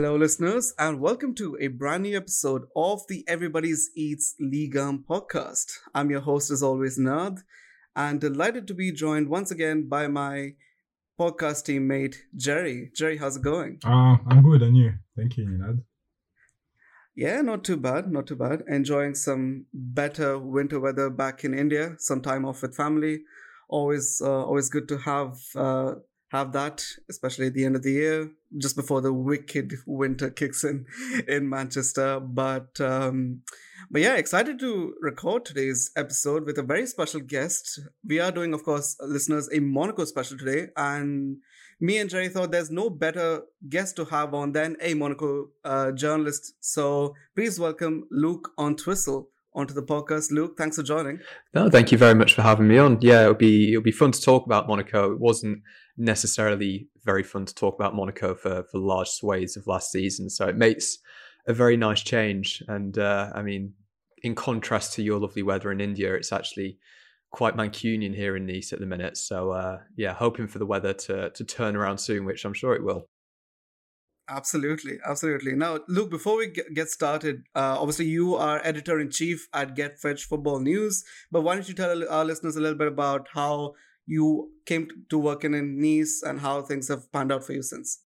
Hello, listeners, and welcome to a brand new episode of the Everybody's Eats Ligam podcast. I'm your host, as always, Nad, and delighted to be joined once again by my podcast teammate, Jerry. Jerry, how's it going? Uh, I'm good, and you? Thank you, Nad. Yeah, not too bad, not too bad. Enjoying some better winter weather back in India, some time off with family. Always, uh, always good to have uh, have that, especially at the end of the year, just before the wicked winter kicks in in Manchester. But um, but yeah, excited to record today's episode with a very special guest. We are doing, of course, listeners, a Monaco special today, and me and Jerry thought there's no better guest to have on than a Monaco uh, journalist. So please welcome Luke on Entwistle onto the podcast. Luke, thanks for joining. No, thank you very much for having me on. Yeah, it'll be it'll be fun to talk about Monaco. It wasn't necessarily very fun to talk about Monaco for for large swathes of last season. So it makes a very nice change. And uh, I mean, in contrast to your lovely weather in India, it's actually quite Mancunian here in Nice at the minute. So uh, yeah, hoping for the weather to to turn around soon, which I'm sure it will. Absolutely, absolutely. Now, Luke, before we get started, uh, obviously you are editor in chief at Get French Football News, but why don't you tell our listeners a little bit about how you came to work in Nice and how things have panned out for you since.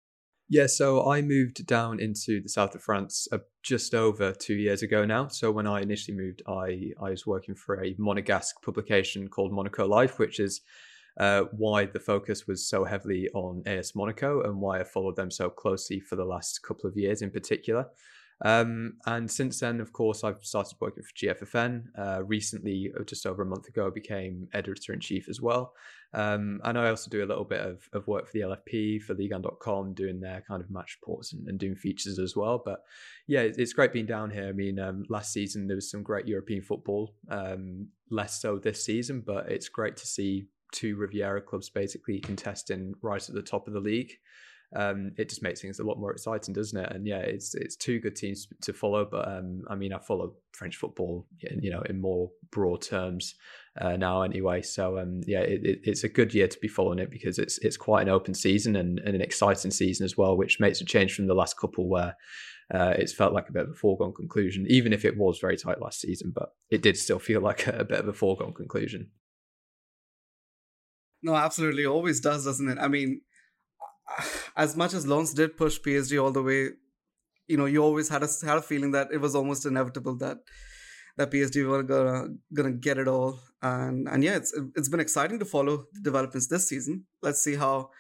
Yeah, so I moved down into the south of France uh, just over two years ago now. So when I initially moved, I, I was working for a Monegasque publication called Monaco Life, which is uh, why the focus was so heavily on AS Monaco and why I followed them so closely for the last couple of years in particular. Um, and since then, of course, I've started working for GFFN. Uh, recently, uh, just over a month ago, I became editor in chief as well. Um, and I also do a little bit of, of work for the LFP, for Ligue1.com, doing their kind of match reports and, and doing features as well. But yeah, it's great being down here. I mean, um, last season there was some great European football, um, less so this season, but it's great to see two Riviera clubs basically contesting right at the top of the league um, it just makes things a lot more exciting, doesn't it? And yeah, it's it's two good teams to follow. But um, I mean, I follow French football, you know, in more broad terms uh, now, anyway. So um, yeah, it, it, it's a good year to be following it because it's it's quite an open season and, and an exciting season as well, which makes a change from the last couple where. Uh, it's felt like a bit of a foregone conclusion, even if it was very tight last season, but it did still feel like a, a bit of a foregone conclusion. No, absolutely. Always does, doesn't it? I mean, as much as Lens did push PSG all the way, you know, you always had a had a feeling that it was almost inevitable that that PSG were gonna gonna get it all. And and yeah, it's it's been exciting to follow the developments this season. Let's see how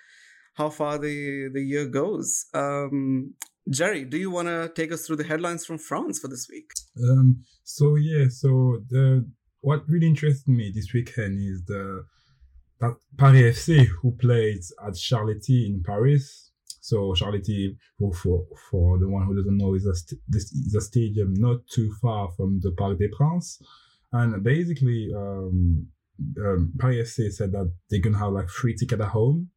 how far the the year goes. Um, Jerry, do you want to take us through the headlines from France for this week? Um, so yeah, so the what really interested me this weekend is the Paris FC, who plays at Charléty in Paris. So Charléty, who for for the one who doesn't know, is a st- this is a stadium not too far from the Parc des Princes, and basically, um, um, Paris FC said that they're gonna have like free ticket at home,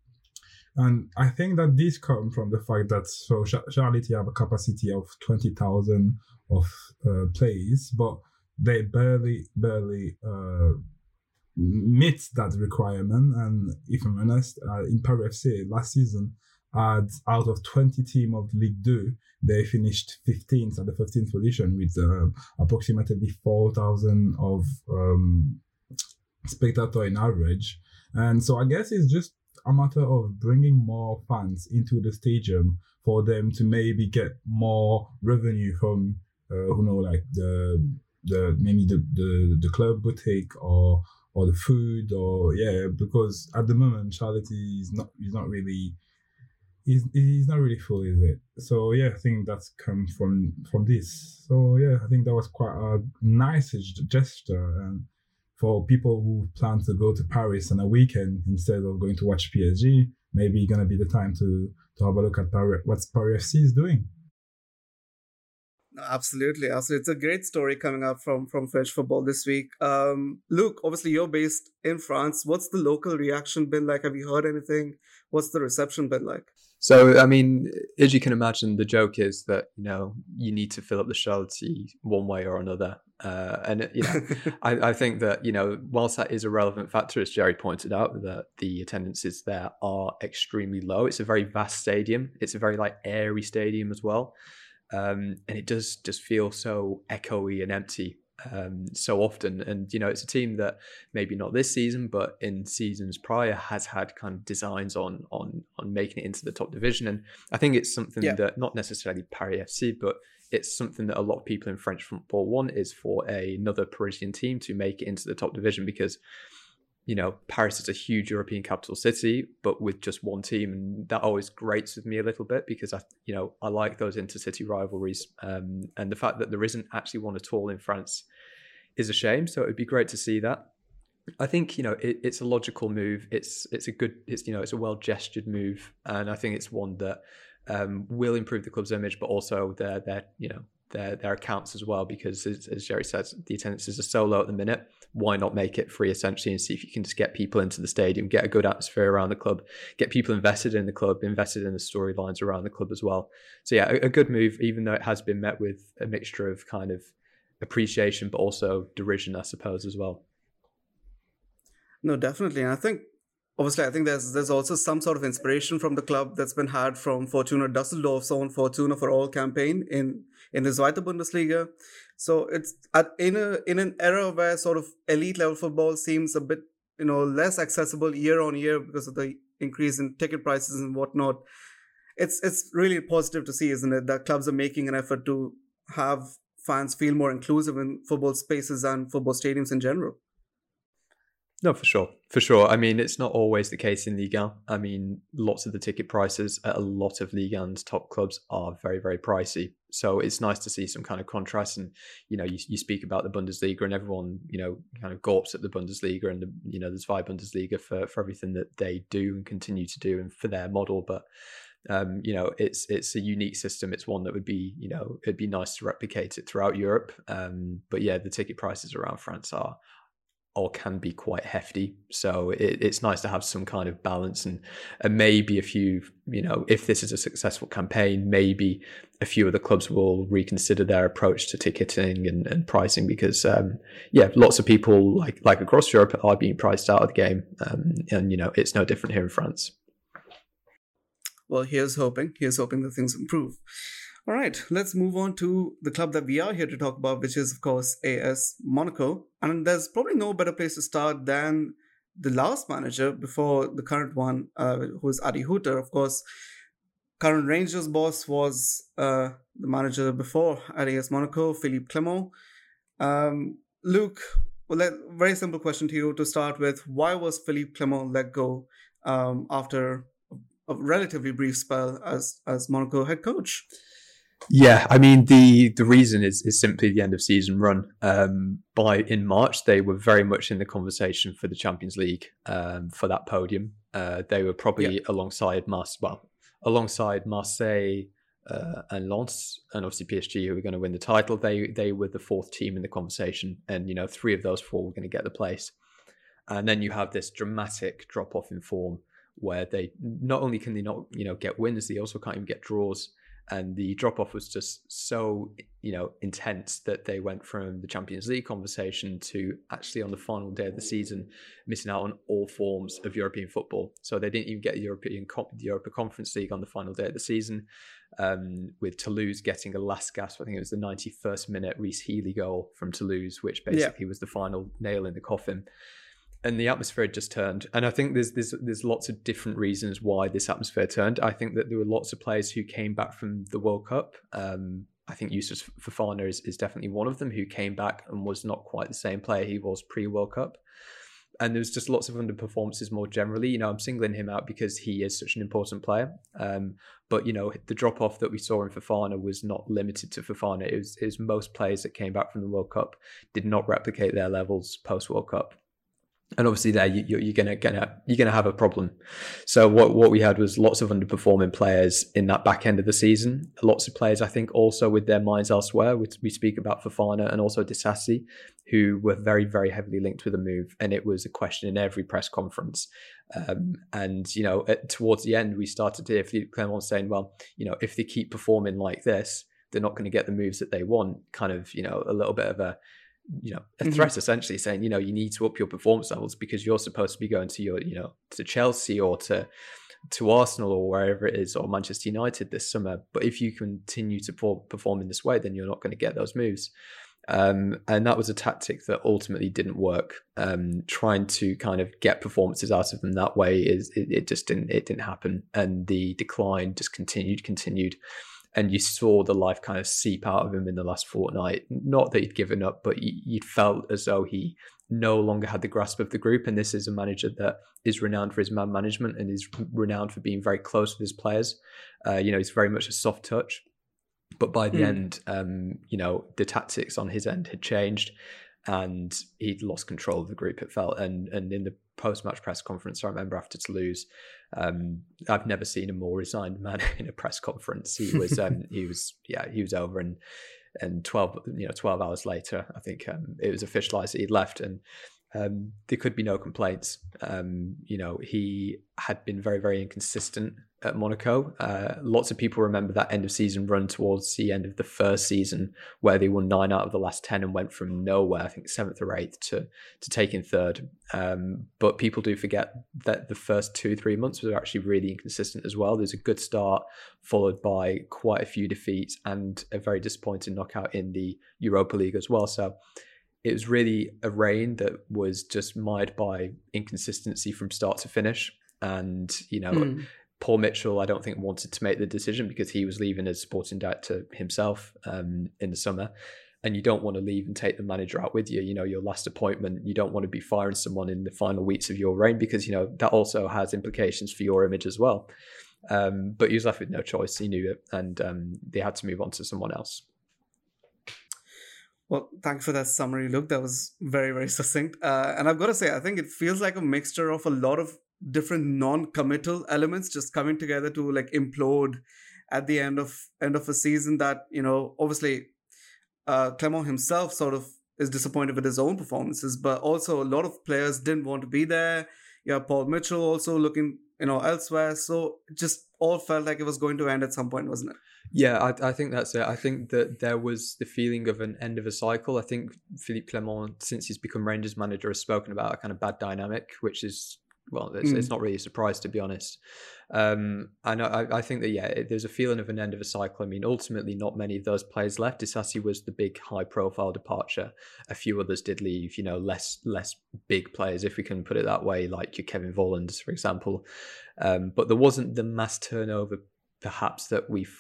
and I think that this comes from the fact that so Ch- Charléty have a capacity of twenty thousand of uh, plays, but they barely barely. Uh, meet that requirement. And if I'm honest, uh, in Paris FC last season, out of 20 team of League 2, they finished 15th at the 15th position with uh, approximately 4,000 of um, spectator in average. And so I guess it's just a matter of bringing more fans into the stadium for them to maybe get more revenue from, uh, who know, like the the maybe the, the the club boutique or or the food or yeah because at the moment Charléty is not is not really he's, he's not really full is it? So yeah i think that's come from from this. So yeah i think that was quite a nice gesture and for people who plan to go to paris on a weekend instead of going to watch psg maybe gonna be the time to to have a look at paris what paris fc is doing Absolutely, absolutely. It's a great story coming out from from French football this week. Um, Luke, obviously you're based in France. What's the local reaction been like? Have you heard anything? What's the reception been like? So, I mean, as you can imagine, the joke is that you know you need to fill up the Charléty one way or another, uh, and you know, I, I, think that you know, whilst that is a relevant factor, as Jerry pointed out, that the attendances there are extremely low. It's a very vast stadium. It's a very like airy stadium as well um, and it does just feel so echoey and empty um, so often. And you know, it's a team that maybe not this season, but in seasons prior has had kind of designs on on on making it into the top division. And I think it's something yeah. that not necessarily Paris FC, but it's something that a lot of people in French football want is for a, another Parisian team to make it into the top division because you know, Paris is a huge European capital city, but with just one team, and that always grates with me a little bit because I, you know, I like those intercity rivalries, um, and the fact that there isn't actually one at all in France is a shame. So it'd be great to see that. I think you know it, it's a logical move. It's it's a good it's you know it's a well gestured move, and I think it's one that um, will improve the club's image, but also their their you know their their accounts as well because as, as Jerry says, the attendances are so low at the minute why not make it free essentially and see if you can just get people into the stadium, get a good atmosphere around the club, get people invested in the club, invested in the storylines around the club as well. So yeah, a, a, good move, even though it has been met with a mixture of kind of appreciation but also derision, I suppose, as well. No, definitely. And I think obviously I think there's there's also some sort of inspiration from the club that's been had from Fortuna Dusseldorf's own Fortuna for All campaign in in the Zweite Bundesliga. So it's at, in a in an era where sort of elite level football seems a bit you know less accessible year on year because of the increase in ticket prices and whatnot. It's it's really positive to see, isn't it, that clubs are making an effort to have fans feel more inclusive in football spaces and football stadiums in general. No, for sure, for sure. I mean, it's not always the case in Ligue 1. I mean, lots of the ticket prices at a lot of Ligue 1's top clubs are very, very pricey. So it's nice to see some kind of contrast. And you know, you, you speak about the Bundesliga, and everyone you know kind of gawps at the Bundesliga and the you know the Zwei Bundesliga for for everything that they do and continue to do and for their model. But um, you know, it's it's a unique system. It's one that would be you know it'd be nice to replicate it throughout Europe. Um, but yeah, the ticket prices around France are or can be quite hefty. So it, it's nice to have some kind of balance and, and maybe a few, you know, if this is a successful campaign, maybe a few of the clubs will reconsider their approach to ticketing and, and pricing because, um, yeah, lots of people like like across Europe are being priced out of the game, um, and you know it's no different here in France. Well, here's hoping. Here's hoping that things improve. All right, let's move on to the club that we are here to talk about, which is, of course, AS Monaco. And there's probably no better place to start than the last manager before the current one, uh, who is Adi Hutter. Of course, current Rangers boss was uh, the manager before at AS Monaco, Philippe Clement. Um, Luke, well, let, very simple question to you to start with. Why was Philippe Clement let go um, after a relatively brief spell as, as Monaco head coach? Yeah, I mean the the reason is is simply the end of season run. Um, by in March, they were very much in the conversation for the Champions League um, for that podium. Uh, they were probably yeah. alongside Mars, well, alongside Marseille uh, and Lens, and obviously PSG, who were going to win the title. They they were the fourth team in the conversation, and you know three of those four were going to get the place. And then you have this dramatic drop off in form where they not only can they not you know get wins, they also can't even get draws and the drop off was just so you know intense that they went from the Champions League conversation to actually on the final day of the season missing out on all forms of European football. So they didn't even get the European the Europa Conference League on the final day of the season, um, with Toulouse getting a last gasp. I think it was the 91st minute Rhys Healey goal from Toulouse, which basically yeah. was the final nail in the coffin and the atmosphere had just turned. And I think there's there's there's lots of different reasons why this atmosphere turned. I think that there were lots of players who came back from the World Cup. Um, I think Youssouf Fofana is, is definitely one of them who came back and was not quite the same player he was pre World Cup. And there's just lots of underperformances more generally. You know, I'm singling him out because he is such an important player. Um, but you know, the drop off that we saw in Fofana was not limited to Fofana. It was, it was most players that came back from the World Cup did not replicate their levels post World Cup. And obviously there you, you're gonna gonna you're gonna have a problem. So what what we had was lots of underperforming players in that back end of the season. Lots of players, I think, also with their minds elsewhere. We, we speak about Fofana and also Disasi, who were very very heavily linked with the move, and it was a question in every press conference. Um, and you know, at, towards the end, we started to hear Philippe Clement saying, "Well, you know, if they keep performing like this." They're not going to get the moves that they want. Kind of, you know, a little bit of a you know a mm-hmm. threat mm-hmm. essentially saying you know you need to up your performance levels because you're supposed to be going to your you know to Chelsea or to to Arsenal or wherever it is or Manchester United this summer but if you continue to perform in this way then you're not going to get those moves um, and that was a tactic that ultimately didn't work um, trying to kind of get performances out of them that way is it, it just didn't it didn't happen and the decline just continued continued and you saw the life kind of seep out of him in the last fortnight. Not that he'd given up, but you felt as though he no longer had the grasp of the group. And this is a manager that is renowned for his man management and is renowned for being very close with his players. Uh, you know, he's very much a soft touch. But by the mm. end, um, you know, the tactics on his end had changed and he'd lost control of the group, it felt. And and in the post match press conference, I remember after Toulouse, um, I've never seen a more resigned man in a press conference. He was, um, he was, yeah, he was over, and and twelve, you know, twelve hours later, I think um, it was officialised that he'd left, and um, there could be no complaints. Um, you know, he had been very, very inconsistent at Monaco. Uh, lots of people remember that end of season run towards the end of the first season, where they won nine out of the last ten and went from nowhere, I think seventh or eighth, to to taking third. Um, but people do forget that the first two three months were actually really inconsistent as well. There's a good start, followed by quite a few defeats and a very disappointing knockout in the Europa League as well. So it was really a reign that was just mired by inconsistency from start to finish. And, you know, mm. Paul Mitchell, I don't think wanted to make the decision because he was leaving as sporting director himself um, in the summer. And you don't want to leave and take the manager out with you. You know, your last appointment, you don't want to be firing someone in the final weeks of your reign because, you know, that also has implications for your image as well. Um, but he was left with no choice. He knew it. And um, they had to move on to someone else. Well, thanks for that summary, Luke. That was very, very succinct. Uh, and I've got to say, I think it feels like a mixture of a lot of different non-committal elements just coming together to like implode at the end of end of a season that you know obviously uh Clement himself sort of is disappointed with his own performances but also a lot of players didn't want to be there yeah Paul Mitchell also looking you know elsewhere so just all felt like it was going to end at some point wasn't it yeah, I, I, think that's it. I think that there was the feeling of an end of a cycle. I think Philippe Clement, since he's become Rangers manager, has spoken about a kind of bad dynamic, which is well, it's, mm. it's not really a surprise to be honest. Um, and I, I think that yeah, it, there's a feeling of an end of a cycle. I mean, ultimately, not many of those players left. Disasi was the big high-profile departure. A few others did leave. You know, less less big players, if we can put it that way, like your Kevin Volland, for example. Um, but there wasn't the mass turnover, perhaps that we've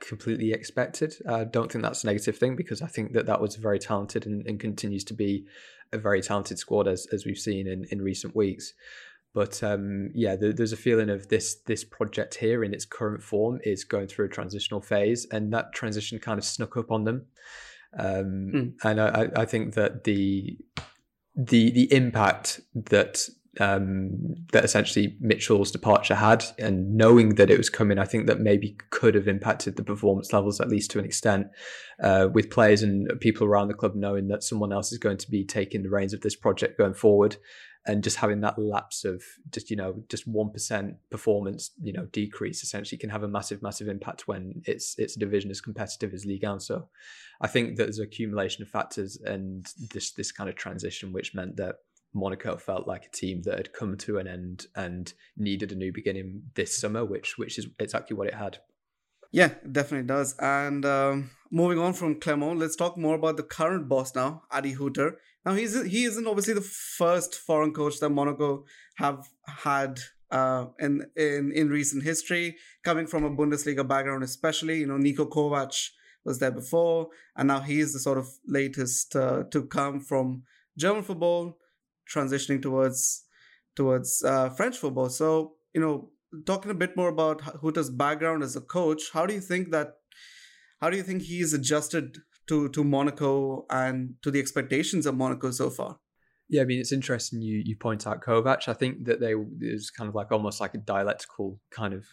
completely expected. I don't think that's a negative thing because I think that that was a very talented and, and continues to be a very talented squad as as we've seen in, in recent weeks. But um, yeah, there, there's a feeling of this this project here in its current form is going through a transitional phase, and that transition kind of snuck up on them. Um, mm. And I, I think that the the the impact that um, that essentially Mitchell's departure had, and knowing that it was coming, I think that maybe could have impacted the performance levels at least to an extent, uh, with players and people around the club knowing that someone else is going to be taking the reins of this project going forward, and just having that lapse of just you know just one percent performance you know decrease essentially can have a massive massive impact when it's it's a division as competitive as Ligue 1. So I think that there's accumulation of factors and this this kind of transition which meant that Monaco felt like a team that had come to an end and needed a new beginning this summer, which which is exactly what it had. Yeah, definitely does. And um, moving on from Clement, let's talk more about the current boss now, Adi Hütter. Now he's he isn't obviously the first foreign coach that Monaco have had uh, in in in recent history, coming from a Bundesliga background, especially. You know, Niko Kovac was there before, and now he's the sort of latest uh, to come from German football transitioning towards towards uh, French football. So you know, talking a bit more about Hutter's background as a coach, how do you think that how do you think he's adjusted to to Monaco and to the expectations of Monaco so far? Yeah, I mean it's interesting you you point out Kovac. I think that they is kind of like almost like a dialectical kind of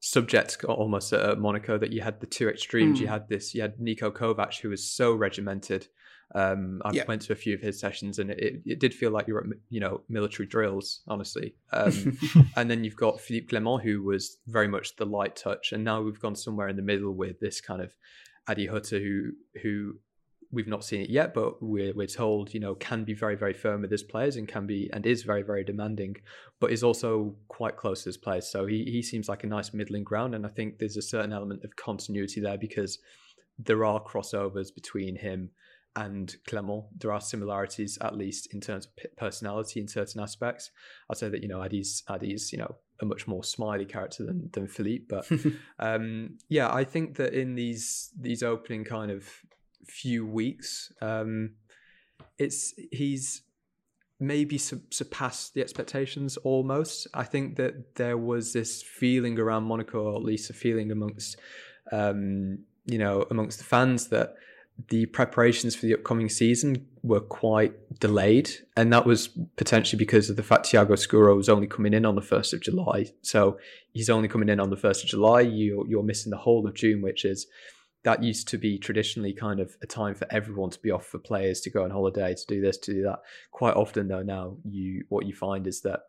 subject almost at Monaco that you had the two extremes. Mm. You had this, you had Niko Kovac who was so regimented. Um, I yeah. went to a few of his sessions and it, it did feel like you were at, you know, military drills, honestly. Um, and then you've got Philippe Clement who was very much the light touch. And now we've gone somewhere in the middle with this kind of Adi Hutter who, who we've not seen it yet, but we're we're told you know can be very very firm with his players and can be and is very very demanding, but is also quite close to his players. So he he seems like a nice middling ground, and I think there's a certain element of continuity there because there are crossovers between him and Clement. There are similarities, at least in terms of personality in certain aspects. I'd say that you know Adi's Adi's you know a much more smiley character than than Philippe, but um, yeah, I think that in these these opening kind of few weeks. Um, it's he's maybe su- surpassed the expectations almost. I think that there was this feeling around Monaco, or at least a feeling amongst um, you know amongst the fans that the preparations for the upcoming season were quite delayed, and that was potentially because of the fact Thiago Scuro was only coming in on the first of July. So he's only coming in on the first of July. You you're missing the whole of June, which is that used to be traditionally kind of a time for everyone to be off for players to go on holiday to do this to do that quite often though now you what you find is that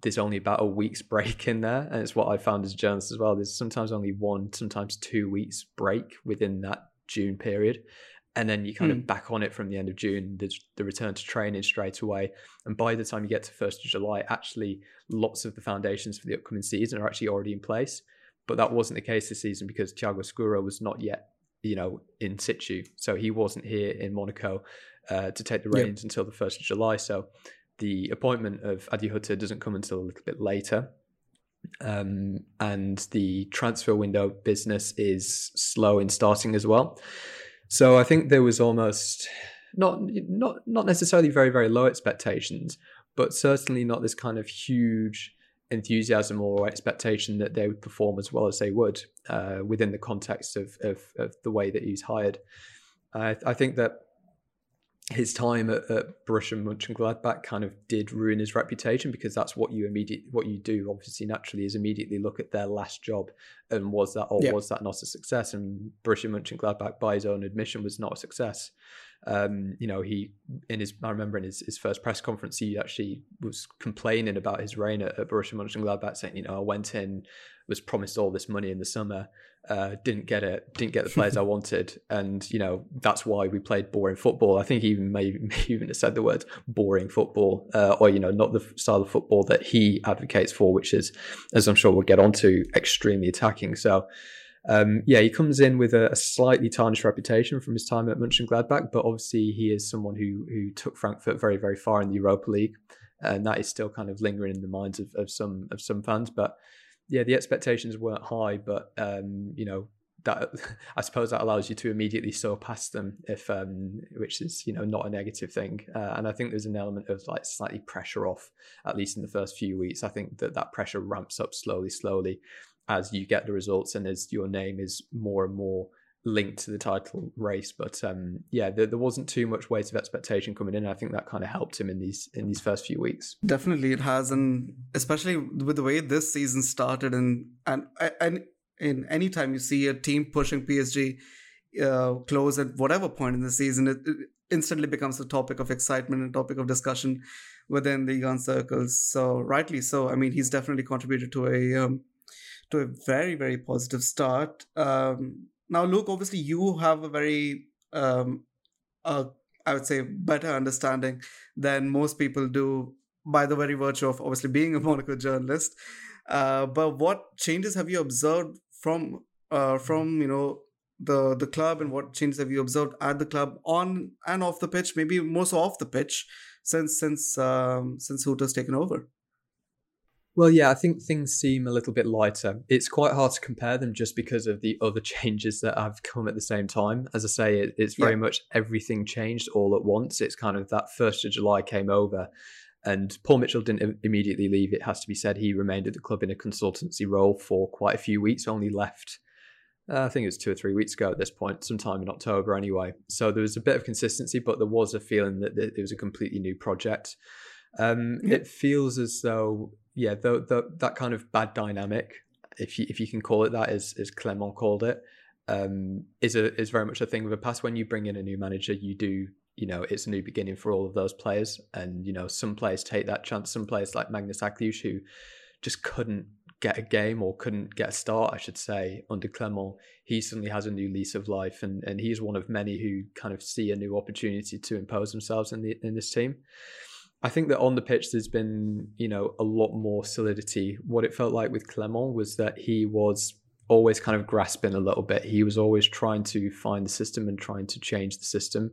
there's only about a week's break in there and it's what i found as a journalist as well there's sometimes only one sometimes two weeks break within that june period and then you kind mm. of hmm. back on it from the end of june the, the return to training straight away and by the time you get to 1st of july actually lots of the foundations for the upcoming season are actually already in place but that wasn't the case this season because Thiago Scuro was not yet you know, in situ. So he wasn't here in Monaco uh, to take the reins yep. until the 1st of July. So the appointment of Adi Hutter doesn't come until a little bit later. Um, and the transfer window business is slow in starting as well. So I think there was almost not not not necessarily very very low expectations, but certainly not this kind of huge enthusiasm or expectation that they would perform as well as they would uh, within the context of, of, of the way that he's hired. I, I think that his time at, at Borussia Mönchengladbach kind of did ruin his reputation because that's what you immediately what you do obviously naturally is immediately look at their last job and was that or yeah. was that not a success and Borussia Mönchengladbach by his own admission was not a success um, you know, he in his I remember in his, his first press conference, he actually was complaining about his reign at, at Borussia Mönchengladbach, saying, you know, I went in, was promised all this money in the summer, uh, didn't get it, didn't get the players I wanted, and you know that's why we played boring football. I think he even may, may even have said the words boring football, uh, or you know, not the style of football that he advocates for, which is, as I'm sure we'll get onto, extremely attacking. So um, yeah, he comes in with a, a, slightly tarnished reputation from his time at Mönchengladbach, but obviously he is someone who who took Frankfurt very very far in the Europa League, and that is still kind of lingering in the minds of, of some of some fans. But yeah, the expectations weren't high, but um, you know that I suppose that allows you to immediately soar past them if um, which is you know not a negative thing. Uh, and I think there's an element of like slightly pressure off at least in the first few weeks. I think that that pressure ramps up slowly slowly as you get the results and as your name is more and more linked to the title race. But um, yeah, there, there, wasn't too much weight of expectation coming in. I think that kind of helped him in these in these first few weeks. Definitely, it has, and especially with the way this season started, and and and in any time you see a team pushing PSG uh, close at whatever point in the season, it, it instantly becomes a topic of excitement and topic of discussion within the young circles. So rightly so. I mean, he's definitely contributed to a um, to a very very positive start. Um, now, Luke, obviously you have a very um, I would say better understanding than most people do by the very virtue of obviously being a Monaco journalist. Uh, but what changes have you observed from uh, from you know the the club, and what changes have you observed at the club on and off the pitch? Maybe more so off the pitch since since um, since Hutter's taken over. Well, yeah, I think things seem a little bit lighter. It's quite hard to compare them just because of the other changes that have come at the same time. As I say, it, it's very yeah. much everything changed all at once. It's kind of that 1st of July came over and Paul Mitchell didn't immediately leave. It has to be said he remained at the club in a consultancy role for quite a few weeks, only left Uh, I think it was two or three weeks ago at this point, sometime in October anyway. So there was a bit of consistency, but there was a feeling that it was a completely new project. Um, yeah. It feels as though, yeah, the, the, that kind of bad dynamic, if you if you can call it that, as as Clement called it, um, is a is very much a thing of the past. When you bring in a new manager, you do you know it's a new beginning for all of those players, and you know some players take that chance. Some players like Maghnes Akliouche who just couldn't get a game or couldn't get a start, I should say, under Clement, he suddenly has a new lease of life, and and he's one of many who kind of see a new opportunity to impose themselves in the in this team. I think that on the pitch there's been you know a lot more solidity. What it felt like with Clement was that he was always kind of grasping a little bit. He was always trying to find the system and trying to change the system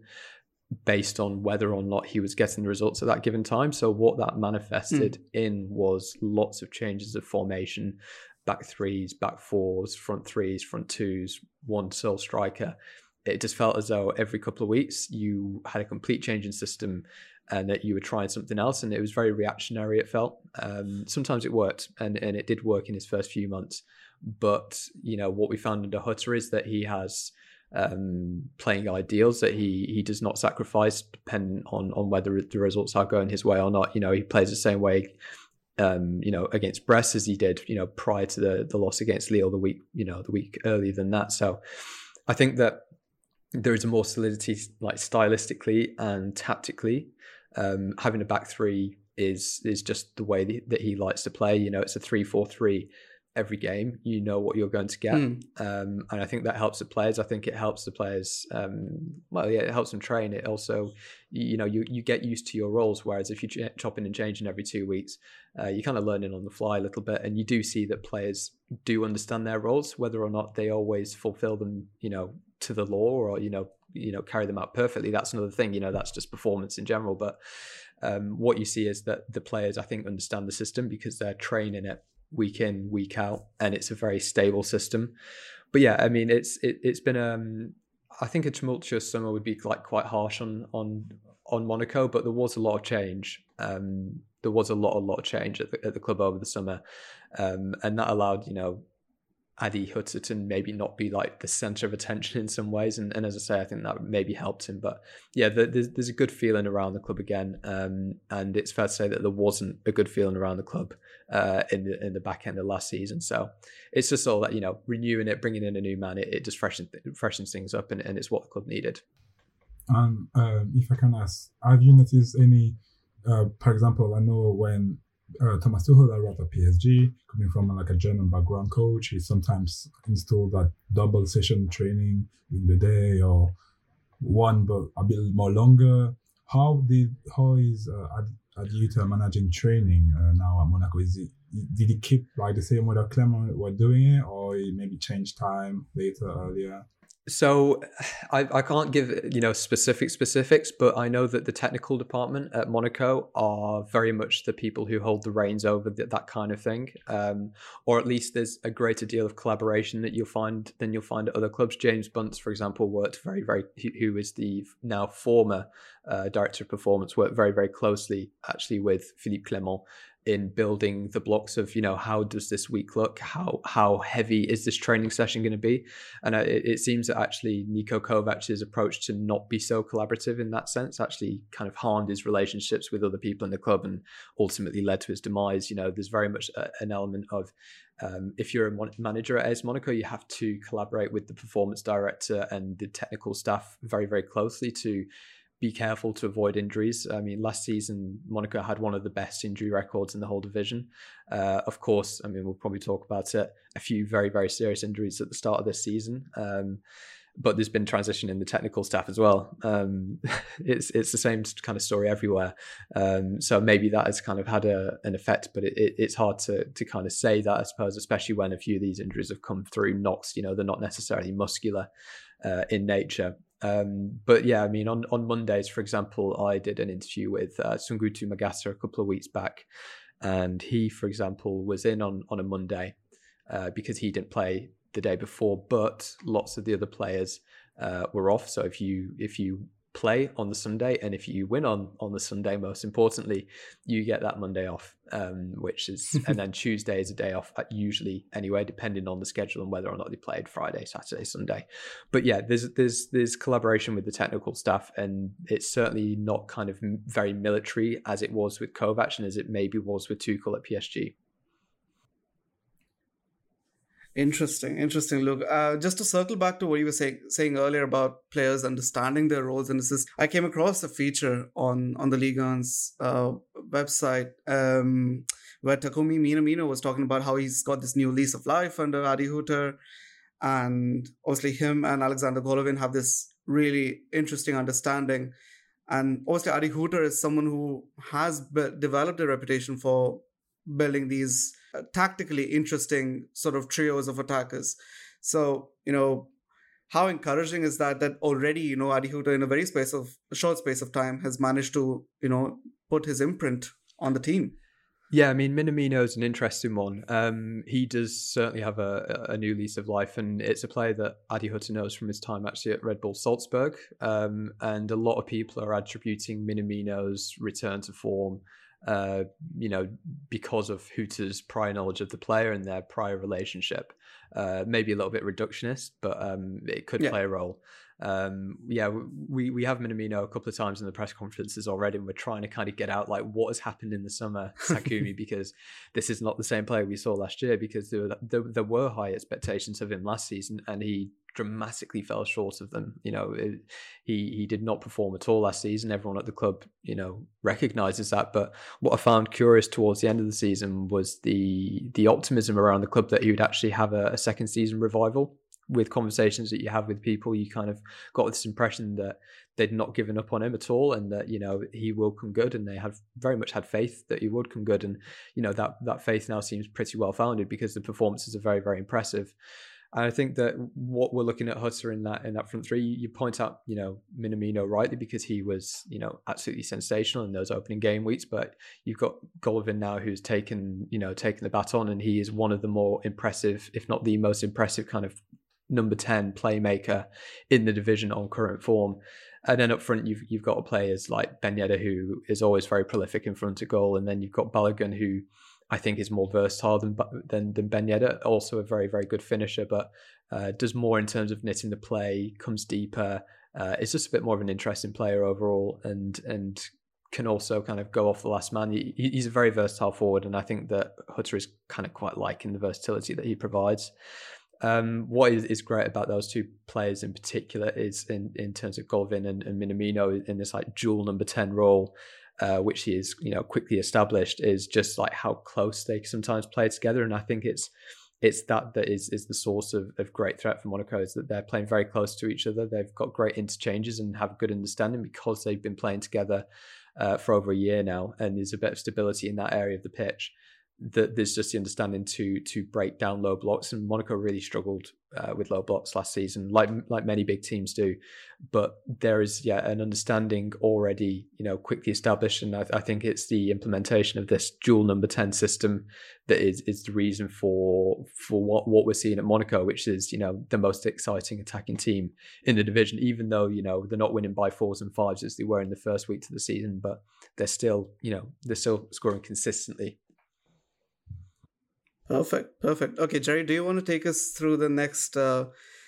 based on whether or not he was getting the results at that given time. So what that manifested mm. in was lots of changes of formation, back threes, back fours, front threes, front twos, one sole striker. It just felt as though every couple of weeks you had a complete change in system and that you were trying something else and it was very reactionary it felt um, sometimes it worked and, and it did work in his first few months but you know what we found under Hutter is that he has um, playing ideals that he he does not sacrifice depending on on whether the results are going his way or not. You know, he plays the same way. Um, you know, against Brest as he did, you know, prior to the the loss against Lille the week, you know, the week earlier than that. So, I think that there is a more solidity, like stylistically and tactically. Um, having a back three is is just the way that he likes to play. You know, it's a three four three every game. You know what you're going to get, mm. um, and I think that helps the players. I think it helps the players. Um, well, yeah, it helps them train. It also, you know, you you get used to your roles. Whereas if you're chopping and changing every two weeks, uh, you're kind of learning on the fly a little bit, and you do see that players do understand their roles, whether or not they always fulfill them. You know, to the law, or you know, you know, carry them out perfectly. That's another thing. You know, that's just performance in general, but. Um, what you see is that the players, I think, understand the system because they're training it week in week out and it's a very stable system but yeah i mean it's it, has been um i think a tumultuous summer would be like quite harsh on on on monaco but there was a lot of change um there was a lot a lot of change at the, at the club over the summer um and that allowed you know Adi Hutter to maybe not be like the center of attention in some ways. And, and as I say, I think that maybe helped him. But yeah, the, there's, there's a good feeling around the club again. Um, and it's fair to say that there wasn't a good feeling around the club uh, in the in the back end of last season. So it's just all that, you know, renewing it, bringing in a new man, it, it just freshens, freshens things up and, and it's what the club needed. And um, if I can ask, have you noticed any, uh, for example, I know when uh, Thomas Tuchel arrived at PSG, coming from like a German background coach. He sometimes installed that double session training in the day or one but a bit more longer. How did how is uh, Ad, Adi Hutter managing training uh, now at Monaco? Is it did he keep like the same way that Clement were doing it, or he maybe changed time later earlier? So I, I can't give you know specific specifics, but I know that the technical department at Monaco are very much the people who hold the reins over the, that kind of thing, um, or at least there's a greater deal of collaboration that you'll find than you'll find at other clubs. James Bunce, for example, worked very very who is the now former uh, director of performance, worked very very closely actually with Philippe Clement in building the blocks of you know how does this week look? How how heavy is this training session going to be? And it, it, seems that actually Niko Kovac's approach to not be so collaborative in that sense actually kind of harmed his relationships with other people in the club and ultimately led to his demise. You know there's very much a, an element of um, if you're a manager at AS Monaco, you have to collaborate with the performance director and the technical staff very, very closely to be careful to avoid injuries. I mean, last season Monaco had one of the best injury records in the whole division. Uh, of course, I mean we'll probably talk about it. A few very very serious injuries at the start of this season, um, but there's been transition in the technical staff as well. Um, it's it's the same kind of story everywhere. Um, so maybe that has kind of had a, an effect, but it, it, it's hard to to kind of say that I suppose, especially when a few of these injuries have come through knocks. You know, they're not necessarily muscular uh, in nature. Um, but yeah, I mean, on, on Mondays, for example, I did an interview with uh, Soungoutou Magassa a couple of weeks back, and he, for example, was in on on a Monday uh, because he didn't play the day before, but lots of the other players uh, were off. So if you if you play on the Sunday, and if you win on on the Sunday, most importantly, you get that Monday off, um, which is and then Tuesday is a day off uh, usually anyway, depending on the schedule and whether or not they played Friday, Saturday, Sunday. But yeah, there's there's there's collaboration with the technical staff, and it's certainly not kind of very military as it was with Kovac and as it maybe was with Tuchel at PSG. Interesting, interesting. Look, uh, just to circle back to what you were saying saying earlier about players understanding their roles and assists, I came across a feature on on the Ligue 1's uh, website um, where Takumi Minamino was talking about how he's got this new lease of life under Adi Hutter, and obviously him and Alexander Golovin have this really interesting understanding. And obviously, Adi Hutter is someone who has be- developed a reputation for building these tactically interesting sort of trios of attackers. So, you know, how encouraging is that that already, you know, Adi Hutter in a very space of short space of time has managed to, you know, put his imprint on the team. Yeah, I mean, Minamino is an interesting one. Um, he does certainly have a, a, new lease of life, and it's a player that Adi Hutter knows from his time actually at Red Bull Salzburg. Um, and a lot of people are attributing Minamino's return to form uh, you know, because of Hutter's prior knowledge of the player and their prior relationship. Uh, maybe a little bit reductionist, but um, it could yeah. play a role. Um, yeah, we we have Minamino a couple of times in the press conferences already, and we're trying to kind of get out like what has happened in the summer, Takumi, because this is not the same player we saw last year. Because there, there, there were high expectations of him last season, and he dramatically fell short of them. You know, it, he he did not perform at all last season. Everyone at the club, you know, recognizes that. But what I found curious towards the end of the season was the the optimism around the club that he would actually have a, a second season revival. With conversations that you have with people, you kind of got this impression that they'd not given up on him at all, and that you know he will come good, and they have very much had faith that he would come good, and you know that that faith now seems pretty well founded because the performances are very very impressive. And I think that what we're looking at Hutter in that in that front three, you point out, you know, Minamino rightly because he was, you know, absolutely sensational in those opening game weeks. But you've got Golovin now who's taken, you know, taken the baton, and he is one of the more impressive, if not the most impressive, kind of number ten playmaker in the division on current form. And then up front, you've you've got players like Ben Yedder, who is always very prolific in front of goal, and then you've got Balogun, who I think is more versatile than than, than Ben Yedder. Also a very very good finisher, but uh, does more in terms of knitting the play, comes deeper. Uh, it's just a bit more of an interesting player overall, and and can also kind of go off the last man. He, he's a very versatile forward, and I think that Hutter is kind of quite liking the versatility that he provides. Um, what is, is great about those two players in particular is in, in terms of Golovin and, and Minamino in this like dual number 10 role uh, which he is you know quickly established, is just like how close they sometimes play together. And I think it's it's that that is is the source of, of great threat for Monaco is that they're playing very close to each other. They've got great interchanges and have a good understanding because they've been playing together uh, for over a year now, and there's a bit of stability in that area of the pitch that there's just the understanding to to break down low blocks and Monaco really struggled uh, with low blocks last season like like many big teams do. But there is yeah an understanding already you know quickly established and I, I, think it's the implementation of this dual number 10 system that is is the reason for for what what we're seeing at Monaco which is you know the most exciting attacking team in the division even though you know they're not winning by fours and fives as they were in the first week of the season but they're still you know they're still scoring consistently Perfect, perfect. Okay, Jerry, do you want to take us through the next uh,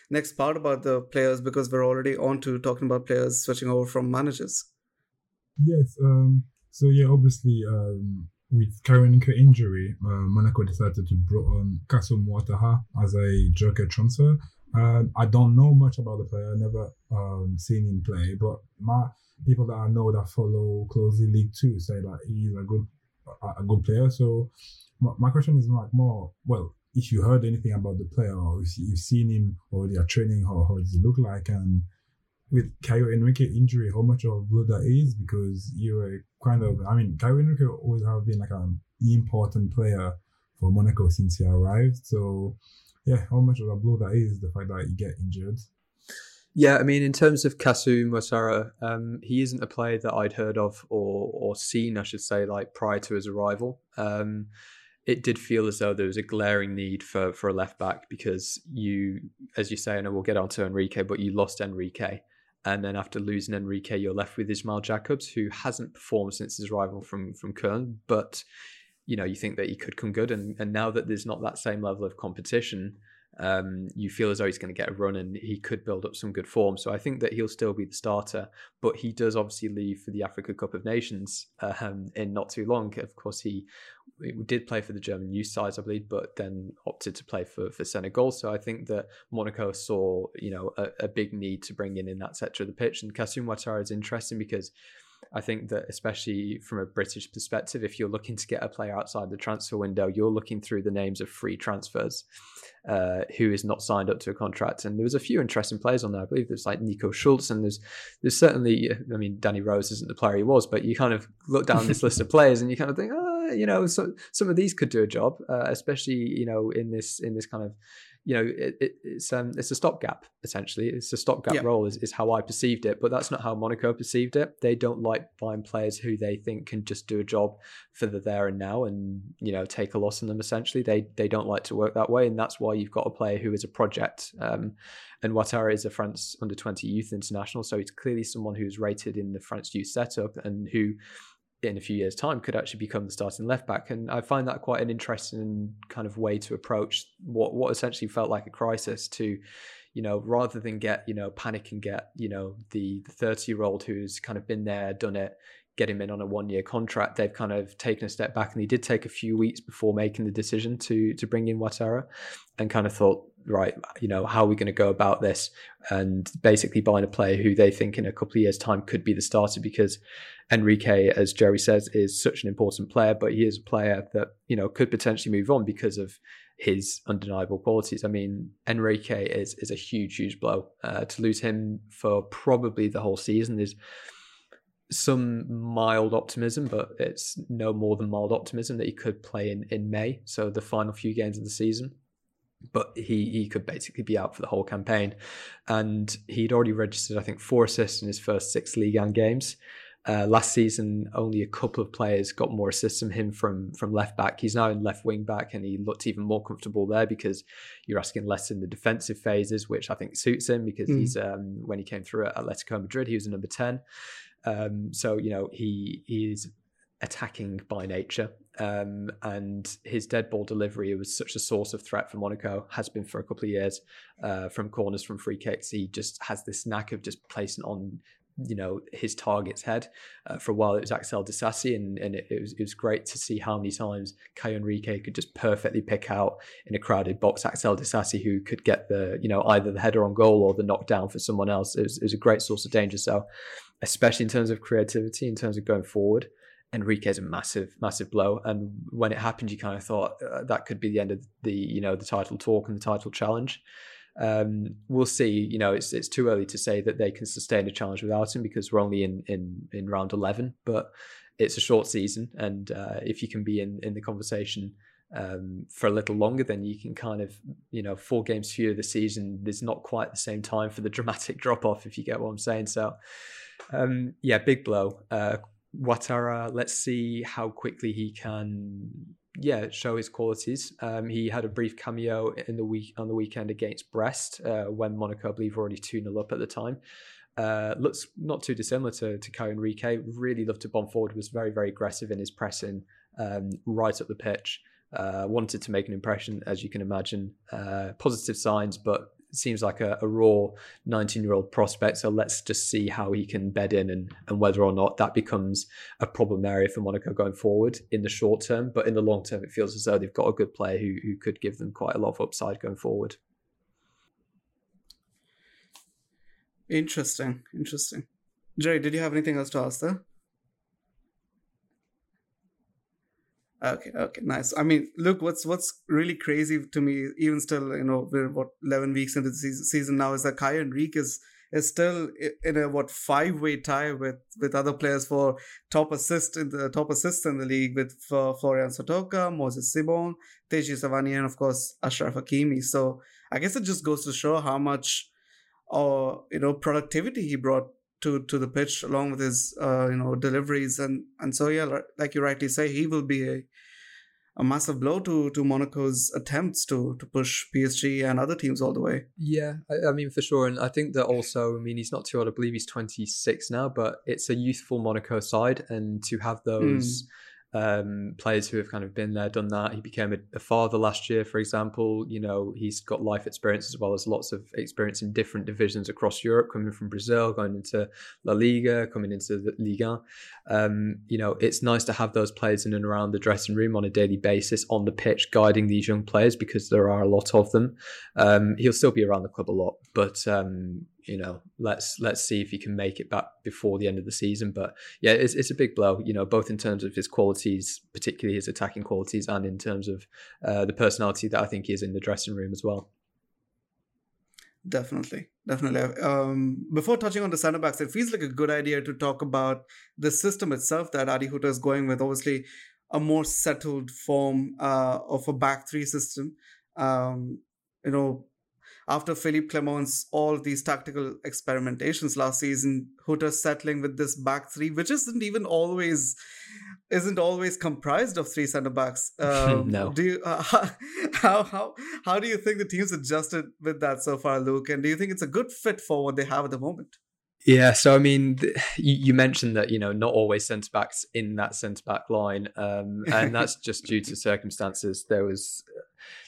next part about the players because we're already on to talking about players switching over from managers. Yes. Um. So yeah, obviously, um, with Karanka injury, uh, Monaco decided to bring on Kassoum Ouattara as a joker transfer. Um, I don't know much about the player. I never um, seen him play, but my people that I know that follow closely League Two say that he's a good a good player. So my question is like more well if you heard anything about the player or if you've seen him or they are training how, how does he look like? And with Caio Henrique injury how much of a blow that is? Because you're kind of I mean Caio Henrique always have been like an important player for Monaco since he arrived. So yeah how much of a blow that is the fact that he get injured? Yeah, I mean, in terms of Kassoum Ouattara, um, he isn't a player that I'd heard of or or seen, I should say, like prior to his arrival. Um, it did feel as though there was a glaring need for for a left back because you, as you say, and we'll get on to Henrique, but you lost Henrique, And then after losing Henrique, you're left with Ismail Jacobs, who hasn't performed since his arrival from from Köln, but you know you think that he could come good. And and now that there's not that same level of competition, um, you feel as though he's going to get a run and he could build up some good form. So I think that he'll still be the starter, but he does obviously leave for the Africa Cup of Nations um, in not too long. Of course, he, he did play for the German youth sides, I believe, but then opted to play for, for Senegal. So I think that Monaco saw, you know, a, a big need to bring in in that sector of the pitch. And Kassoum Ouattara is interesting because I think that especially from a British perspective, if you're looking to get a player outside the transfer window, you're looking through the names of free transfers, uh, who is not signed up to a contract. And there was a few interesting players on there. I believe there's like Nico Schulz, and there's there's certainly, I mean, Danny Rose isn't the player he was, but you kind of look down this list of players and you kind of think, oh, you know, so, some of these could do a job, uh, especially you know in this in this kind of you know, it, it, it's um, it's a stopgap essentially. It's a stopgap yeah. role is, is how I perceived it, but that's not how Monaco perceived it. They don't like buying players who they think can just do a job for the there and now, and you know, take a loss on them. Essentially, they they don't like to work that way, and that's why you've got a player who is a project. Um, and Ouattara is a France under twenty youth international, so he's clearly someone who's rated in the France youth setup and who in a few years' time could actually become the starting left back. And I find that quite an interesting kind of way to approach what what essentially felt like a crisis to, you know, rather than get, you know, panic and get, you know, the 30 year old who's kind of been there, done it, get him in on a one year contract. They've kind of taken a step back and he did take a few weeks before making the decision to to bring in Ouattara and kind of thought, right, you know, how are we going to go about this? And basically buying a player who they think in a couple of years' time could be the starter because Henrique, as Jerry says, is such an important player, but he is a player that, you know, could potentially move on because of his undeniable qualities. I mean, Henrique is is a huge, huge blow. Uh, to lose him for probably the whole season There's some mild optimism, but it's no more than mild optimism that he could play in, in May, so the final few games of the season but he he could basically be out for the whole campaign. And he'd already registered, I think, four assists in his first six league and games. Uh, last season, only a couple of players got more assists than him from from left back. He's now in left wing back, and he looked even more comfortable there because you're asking less in the defensive phases, which I think suits him because mm. he's um, when he came through at Atletico Madrid, he was a number ten. Um, so you know he he's attacking by nature. Um, and his dead ball delivery was such a source of threat for Monaco, has been for a couple of years, uh, from corners, from free kicks. He just has this knack of just placing on you know his target's head. Uh, for a while, it was Axel Disasi, and, and it, it, was it was great to see how many times Caio Henrique could just perfectly pick out in a crowded box Axel Disasi, who could get the you know either the header on goal or the knockdown for someone else. It was, it was a great source of danger. So, especially in terms of creativity, in terms of going forward, Henrique's a massive, massive blow. And when it happened, you kind of thought uh, that could be the end of the, you know, the title talk and the title challenge. Um, we'll see. You know, it's it's too early to say that they can sustain a challenge without him because we're only in in in round eleven. But it's a short season, and uh, if you can be in in the conversation um, for a little longer, then you can kind of, you know, four games fewer the season. There's not quite the same time for the dramatic drop off, if you get what I'm saying. So, um, yeah, big blow. Uh, Ouattara, let's see how quickly he can, yeah, show his qualities. Um, he had a brief cameo in the week on the weekend against Brest uh, when Monaco, I believe, were already 2 0 up at the time. Uh, looks not too dissimilar to, to Caio Henrique. Really loved to bomb forward, was very, very aggressive in his pressing um, right up the pitch. Uh, wanted to make an impression, as you can imagine. Uh, positive signs, but seems like a, a raw 19 year old prospect. So let's just see how he can bed in and, and whether or not that becomes a problem area for Monaco going forward in the short term. But in the long term, it feels as though they've got a good player who, who could give them quite a lot of upside going forward. Interesting. Interesting. Jerry, did you have anything else to ask there? Okay, okay, nice. I mean, look, what's what's really crazy to me, even still, you know, we're what eleven weeks into the season now, is that Caio Henrique is is still in a what five way tie with with other players for top assist in the top assists in the league with for Florian Sotoca, Moses Simon, Téji Savanier, and of course Achraf Hakimi. So I guess it just goes to show how much, uh, you know, productivity he brought to to the pitch along with his uh, you know deliveries and and so yeah like you rightly say he will be a a massive blow to to Monaco's attempts to to push PSG and other teams all the way. Yeah, I, I, mean for sure, and I think that also, I mean he's not too old. I believe he's 26 now, but it's a youthful Monaco side, and to have those. Mm um, players who have kind of been there, done that. He became a, a, father last year, for example. You know, he's got life experience as well as lots of experience in different divisions across Europe, coming from Brazil, going into La Liga, coming into the Liga. Um, you know, it's nice to have those players in and around the dressing room on a daily basis, on the pitch, guiding these young players because there are a lot of them. Um, he'll still be around the club a lot, but um, you know, let's let's see if he can make it back before the end of the season. But yeah, it's it's a big blow, you know, both in terms of his qualities, particularly his attacking qualities, and in terms of uh, the personality that I think he is in the dressing room as well. Definitely, definitely. Um, before touching on the centre backs, it feels like a good idea to talk about the system itself that Adi Hutter is going with. Obviously, a more settled form uh, of a back three system. Um, you know, after Philippe Clement's all these tactical experimentations last season, Hutter settling with this back three, which isn't even always isn't always comprised of three center backs. Um, no. Do you uh, how how how do you think the team's adjusted with that so far, Luke? And do you think it's a good fit for what they have at the moment? Yeah, so I mean, you, mentioned that you know not always centre backs in that centre back line, um, and that's just due to circumstances. There was,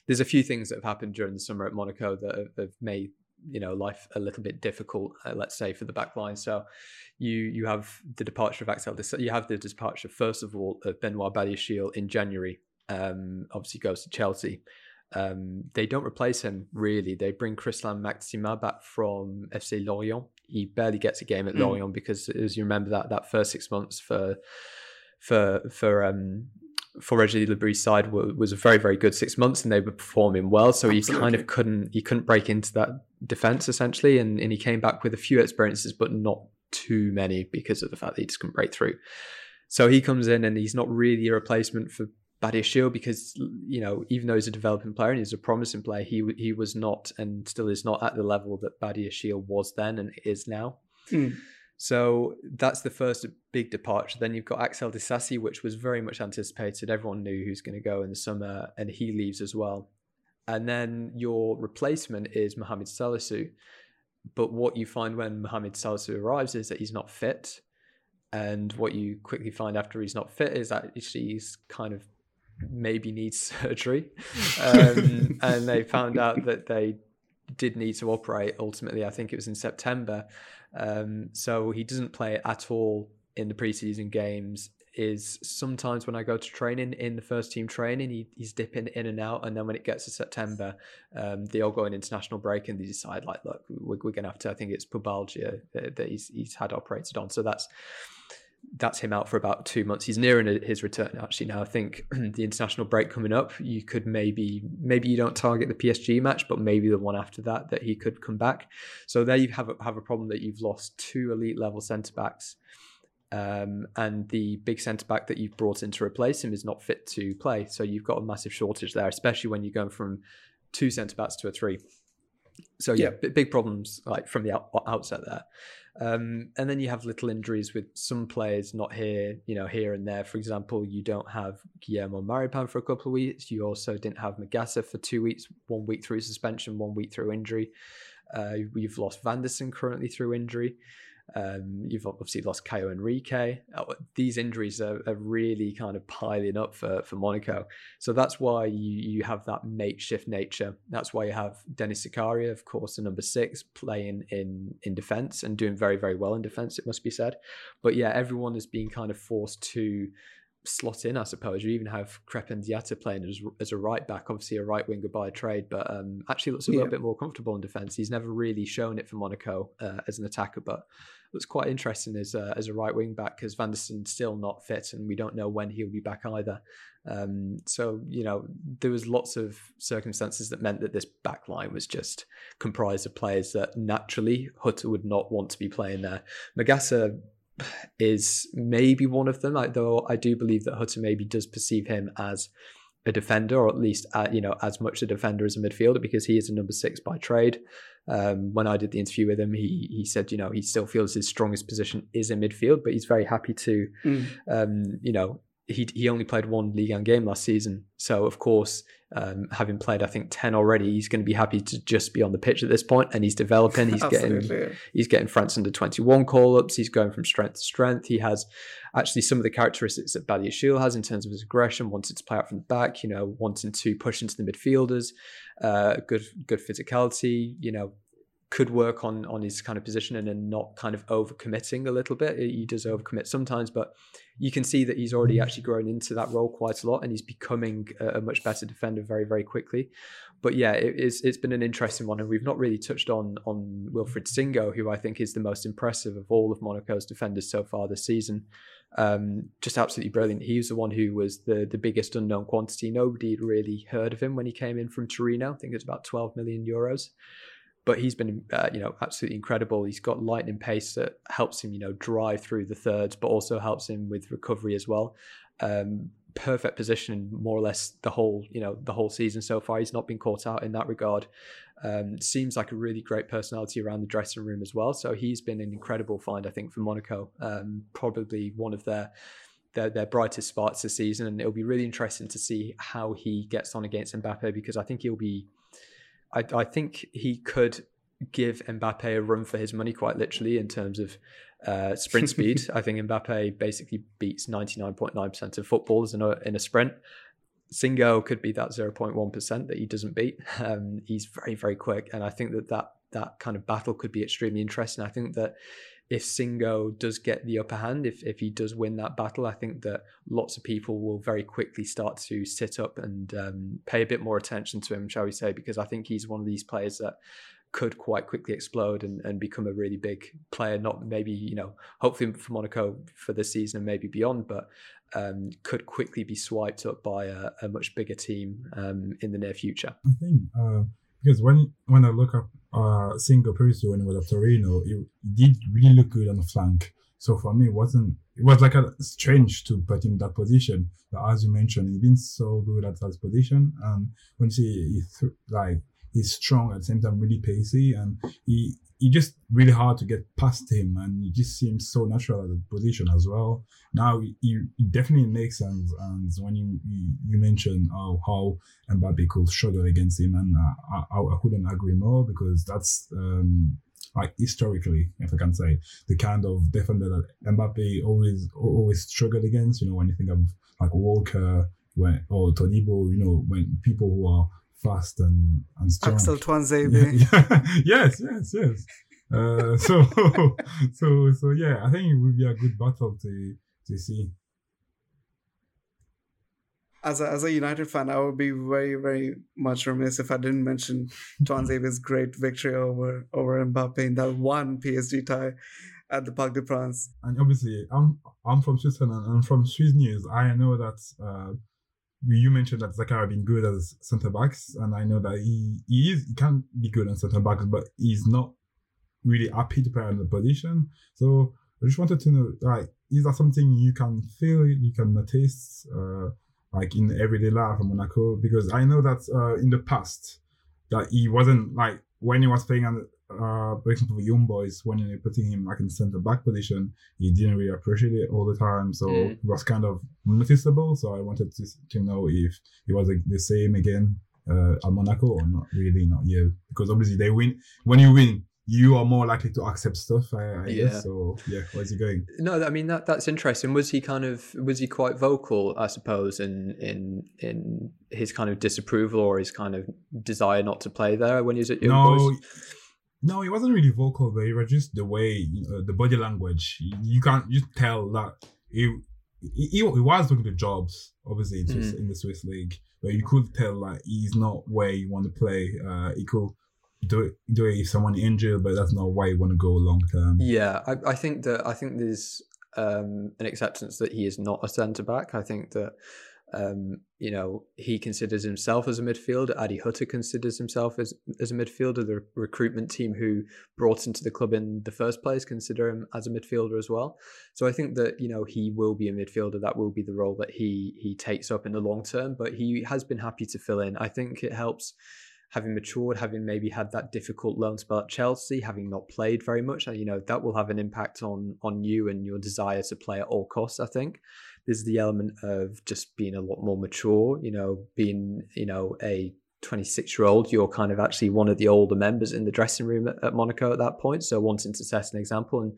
there's a few things that have happened during the summer at Monaco that have, have made you know life a little bit difficult. Uh, let's say for the back line. So you you have the departure of Axel. You have the departure first of all of Benoit Badiashile in January. Um, obviously goes to Chelsea. Um, they don't replace him really. They bring Chrislain Matsima back from FC Lorient. He barely gets a game at mm. Lorient because, as you remember, that that first six months for for for um for Régis Le Bris's side was, was a very very good six months, and they were performing well. So Absolutely. he kind of couldn't he couldn't break into that defense essentially, and and he came back with a few experiences, but not too many because of the fact that he just couldn't break through. So he comes in and he's not really a replacement for Badiashile because you know even though he's a developing player and he's a promising player, he he was not and still is not at the level that Badiashile was then and is now. Mm. So that's the first big departure. Then you've got Axel Disasi, which was very much anticipated. Everyone knew who's going to go in the summer, and he leaves as well. And then your replacement is Mohamed Salisu. But what you find when Mohamed Salisu arrives is that he's not fit. And what you quickly find after he's not fit is that he's kind of maybe needs surgery. Um, and they found out that they did need to operate ultimately. I think it was in September. Um, so he doesn't play at all in the preseason games. Is sometimes when I go to training in the first team training, he, he's dipping in and out, and then when it gets to September, um, they all go on international break and they decide like, look, we're, we're going to have to. I think it's pubalgia that, that he's he's had operated on. So that's that's him out for about two months. He's nearing his return actually now. I think the international break coming up, you could maybe maybe you don't target the PSG match, but maybe the one after that that he could come back. So there you have a, have a problem that you've lost two elite level centre backs, um, and the big centre back that you've brought in to replace him is not fit to play. So you've got a massive shortage there, especially when you're going from two centre backs to a three. So yeah, yeah. big problems like from the out- outset there. Um, and then you have little injuries with some players not here, you know, here and there. For example, you don't have Guillermo Maripan for a couple of weeks. You also didn't have Magassa for two weeks, one week through suspension, one week through injury. Uh, you've lost Vanderson currently through injury. Um, you've obviously lost Caio Henrique. Uh, these injuries are, are, really kind of piling up for, for Monaco. So that's why you, you have that makeshift nature. That's why you have Denis Zakaria, of course, the number six, playing in, in defense and doing very, very well in defense, it must be said. But yeah, everyone is being kind of forced to slot in, I suppose. You even have Crépin Diatta playing as, as a right back, obviously a right winger by trade, but um, actually looks a little bit more comfortable in defence. He's never really shown it for Monaco uh, as an attacker, but looks quite interesting as a, as a right wing back because Vanderson's still not fit and we don't know when he'll be back either. Um, so, you know, there was lots of circumstances that meant that this back line was just comprised of players that naturally Hutter would not want to be playing there. Magassa is maybe one of them, though I do believe that Hutter maybe does perceive him as a defender, or at least uh, you know as much a defender as a midfielder, because he is a number six by trade. Um, when I did the interview with him, he he said you know he still feels his strongest position is in midfield, but he's very happy to mm. um, you know he he only played one league game last season. So of course, um, having played I think ten already, he's going to be happy to just be on the pitch at this point, and he's developing. He's getting he's getting France under twenty one call ups. He's going from strength to strength. He has actually some of the characteristics that Badiashile has in terms of his aggression, wanting to play out from the back, you know, wanting to push into the midfielders, uh, good good physicality, you know, could work on on his kind of positioning and then not kind of overcommitting a little bit. He does overcommit sometimes, but you can see that he's already actually grown into that role quite a lot, and he's becoming a, a much better defender very very quickly. But yeah, it, it's it's been an interesting one, and we've not really touched on on Wilfried Singo, who I think is the most impressive of all of Monaco's defenders so far this season. Um, just absolutely brilliant. He was the one who was the the biggest unknown quantity. Nobody had really heard of him when he came in from Torino. I think it's about 12 million euros but he's been uh, you know absolutely incredible. He's got lightning pace that helps him you know drive through the thirds, but also helps him with recovery as well. Um, perfect position more or less the whole you know the whole season so far. He's not been caught out in that regard. Um, seems like a really great personality around the dressing room as well. So he's been an incredible find, I think, for Monaco. Um, probably one of their their, their brightest spots this season, and it'll be really interesting to see how he gets on against Mbappe because I think he'll be I, I think he could give Mbappe a run for his money, quite literally, in terms of uh, sprint speed. I think Mbappe basically beats 99.9% of footballers in a, in a sprint. Singo could be that 0.1% that he doesn't beat. Um, he's very, very quick. And I think that, that that kind of battle could be extremely interesting. I think that if Singo does get the upper hand, if, if he does win that battle, I think that lots of people will very quickly start to sit up and um, pay a bit more attention to him, shall we say, because I think he's one of these players that could quite quickly explode and, and become a really big player. Not maybe, you know, hopefully for Monaco for this season and maybe beyond, but um, could quickly be swiped up by a, a much bigger team um, in the near future. I think uh, because when when I look up uh, Singo previously when he was at Torino, he did really look good on the flank. So for me, it wasn't it was like a strange to put him that position. But as you mentioned, he's been so good at that position, and when you see he th- like he's strong at the same time, really pacey, and he he just really hard to get past him, and he just seems so natural at the position as well. Now he definitely makes sense, and when you you, you mentioned oh, how Mbappe could struggle against him, and uh, I, I couldn't agree more because that's um, like historically, if I can say, the kind of defender that Mbappe always always struggled against. You know, when you think of like Walker when, or Todibo, you know, when people who are fast and, and strong. Axel Tuanzebe. Yeah, yes, yes, yes. Uh, so, so, so, yeah, I think it would be a good battle to to see. As a, as a United fan, I would be very, very much remiss if I didn't mention Tuanzebe's great victory over over Mbappe in that one PSG tie at the Parc des Princes. And obviously, I'm I'm from Switzerland and from Swiss News. I know that uh, you mentioned that Zakaria been good as centre backs, and I know that he he is he can be good on centre backs, but he's not really happy to play in the position. So I just wanted to know, like, is that something you can feel, you can notice, uh, like in everyday life in Monaco? Because I know that uh, in the past that he wasn't like when he was playing on uh, for example, young boys when you're putting him like in centre back position, he didn't really appreciate it all the time. So mm. it was kind of noticeable. So I wanted to to know if it was like, the same again uh, at Monaco or not really, not yet. Because obviously they win. When you win, you are more likely to accept stuff. I, I yeah. Guess. So yeah, where's he going? No, I mean that that's interesting. Was he kind of was he quite vocal? I suppose in in in his kind of disapproval or his kind of desire not to play there when he was at Young no, Boys. No, he wasn't really vocal, but it was just the way, you know, the body language. You can't you tell that he he, he was doing the jobs, obviously in, Swiss, mm. in the Swiss league, but you could tell like he's not where you want to play. Uh, he could do it do it if someone injured, but that's not why you want to go long term. Yeah, I, I think that I think there's um, an acceptance that he is not a centre back. I think that um, you know, he considers himself as a midfielder. Adi Hutter considers himself as as a midfielder. The recruitment team who brought him to the club in the first place consider him as a midfielder as well. So I think that you know he will be a midfielder. That will be the role that he he takes up in the long term. But he has been happy to fill in. I think it helps having matured, having maybe had that difficult loan spell at Chelsea, having not played very much, you know, that will have an impact on on you and your desire to play at all costs, I think. There's the element of just being a lot more mature. You know, being you know a 26 year old, you're kind of actually one of the older members in the dressing room at, at Monaco at that point. So wanting to set an example and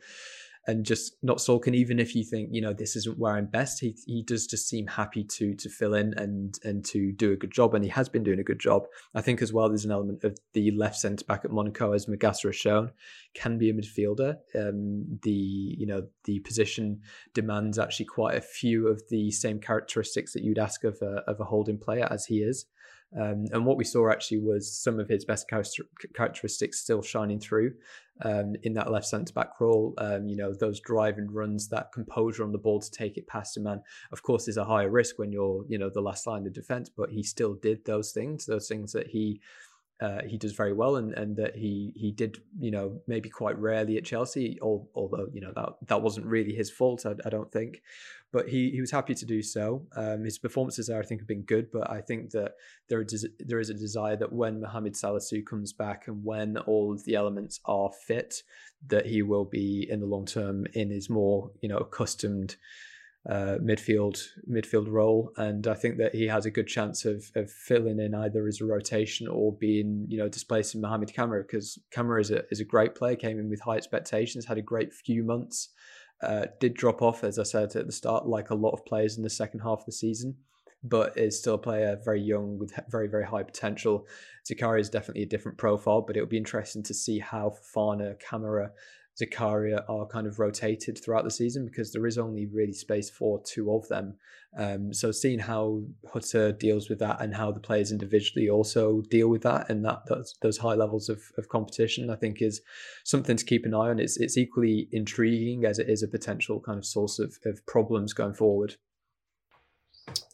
and just not sulking even if you think you know this isn't where i'm best. He, he does just seem happy to to fill in and and to do a good job and he has been doing a good job. I think as well there's an element of the left centre back at monaco as Magassa has shown can be a midfielder. Um, the you know the position demands actually quite a few of the same characteristics that you'd ask of a, of a holding player as he is um, and what we saw actually was some of his best characteristics still shining through um, in that left centre back role. Um, you know, those drive and runs, that composure on the ball to take it past a man. Of course, is a higher risk when you're, you know, the last line of defence, but he still did those things, those things that he. Uh, he does very well, and, and that he he did you know maybe quite rarely at Chelsea, although you know that that wasn't really his fault, I, I don't think but he, he was happy to do so. Um, his performances there, I think, have been good, but I think that there is, there is a desire that when Mohamed Salisu comes back and when all of the elements are fit, that he will be in the long term in his more you know accustomed uh, midfield midfield role, and I think that he has a good chance of of filling in either as a rotation or being you know displacing Mohamed Kamara because Kamara is a is a great player, came in with high expectations, had a great few months uh, did drop off, as I said at the start, like a lot of players in the second half of the season, but is still a player very young with very, very high potential. Zakaria is definitely a different profile, but it'll be interesting to see how Fana, Kamara, Zakaria are kind of rotated throughout the season because there is only really space for two of them. Um, so seeing how Hutter deals with that and how the players individually also deal with that and that those, those high levels of, of competition, I think is something to keep an eye on. It's it's equally intriguing as it is a potential kind of source of, of problems going forward.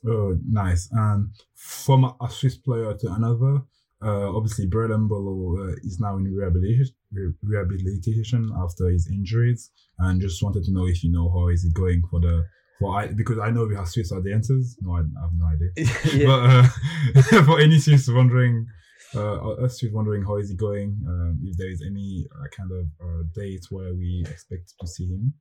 Oh, nice. And from a Swiss player to another, uh, obviously, Brel Embolo uh, is now in rehabilitation, rehabilitation after his injuries, and just wanted to know if you know how is it going for the for I because I know we have Swiss audiences. No, I, I have no idea. but uh, for any Swiss wondering, uh, us Swiss wondering how is he going, um, if there is any uh, kind of uh, date where we expect to see him.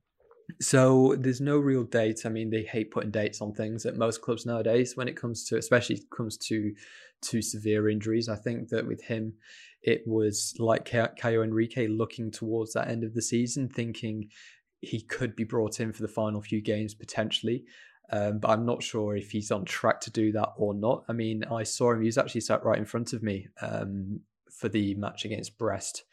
So there's no real date. I mean, they hate putting dates on things at most clubs nowadays when it comes to, especially comes to to severe injuries. I think that with him, it was like Caio Henrique looking towards that end of the season, thinking he could be brought in for the final few games potentially. Um, but I'm not sure if he's on track to do that or not. I mean, I saw him; he was actually sat right in front of me um, for the match against Brest.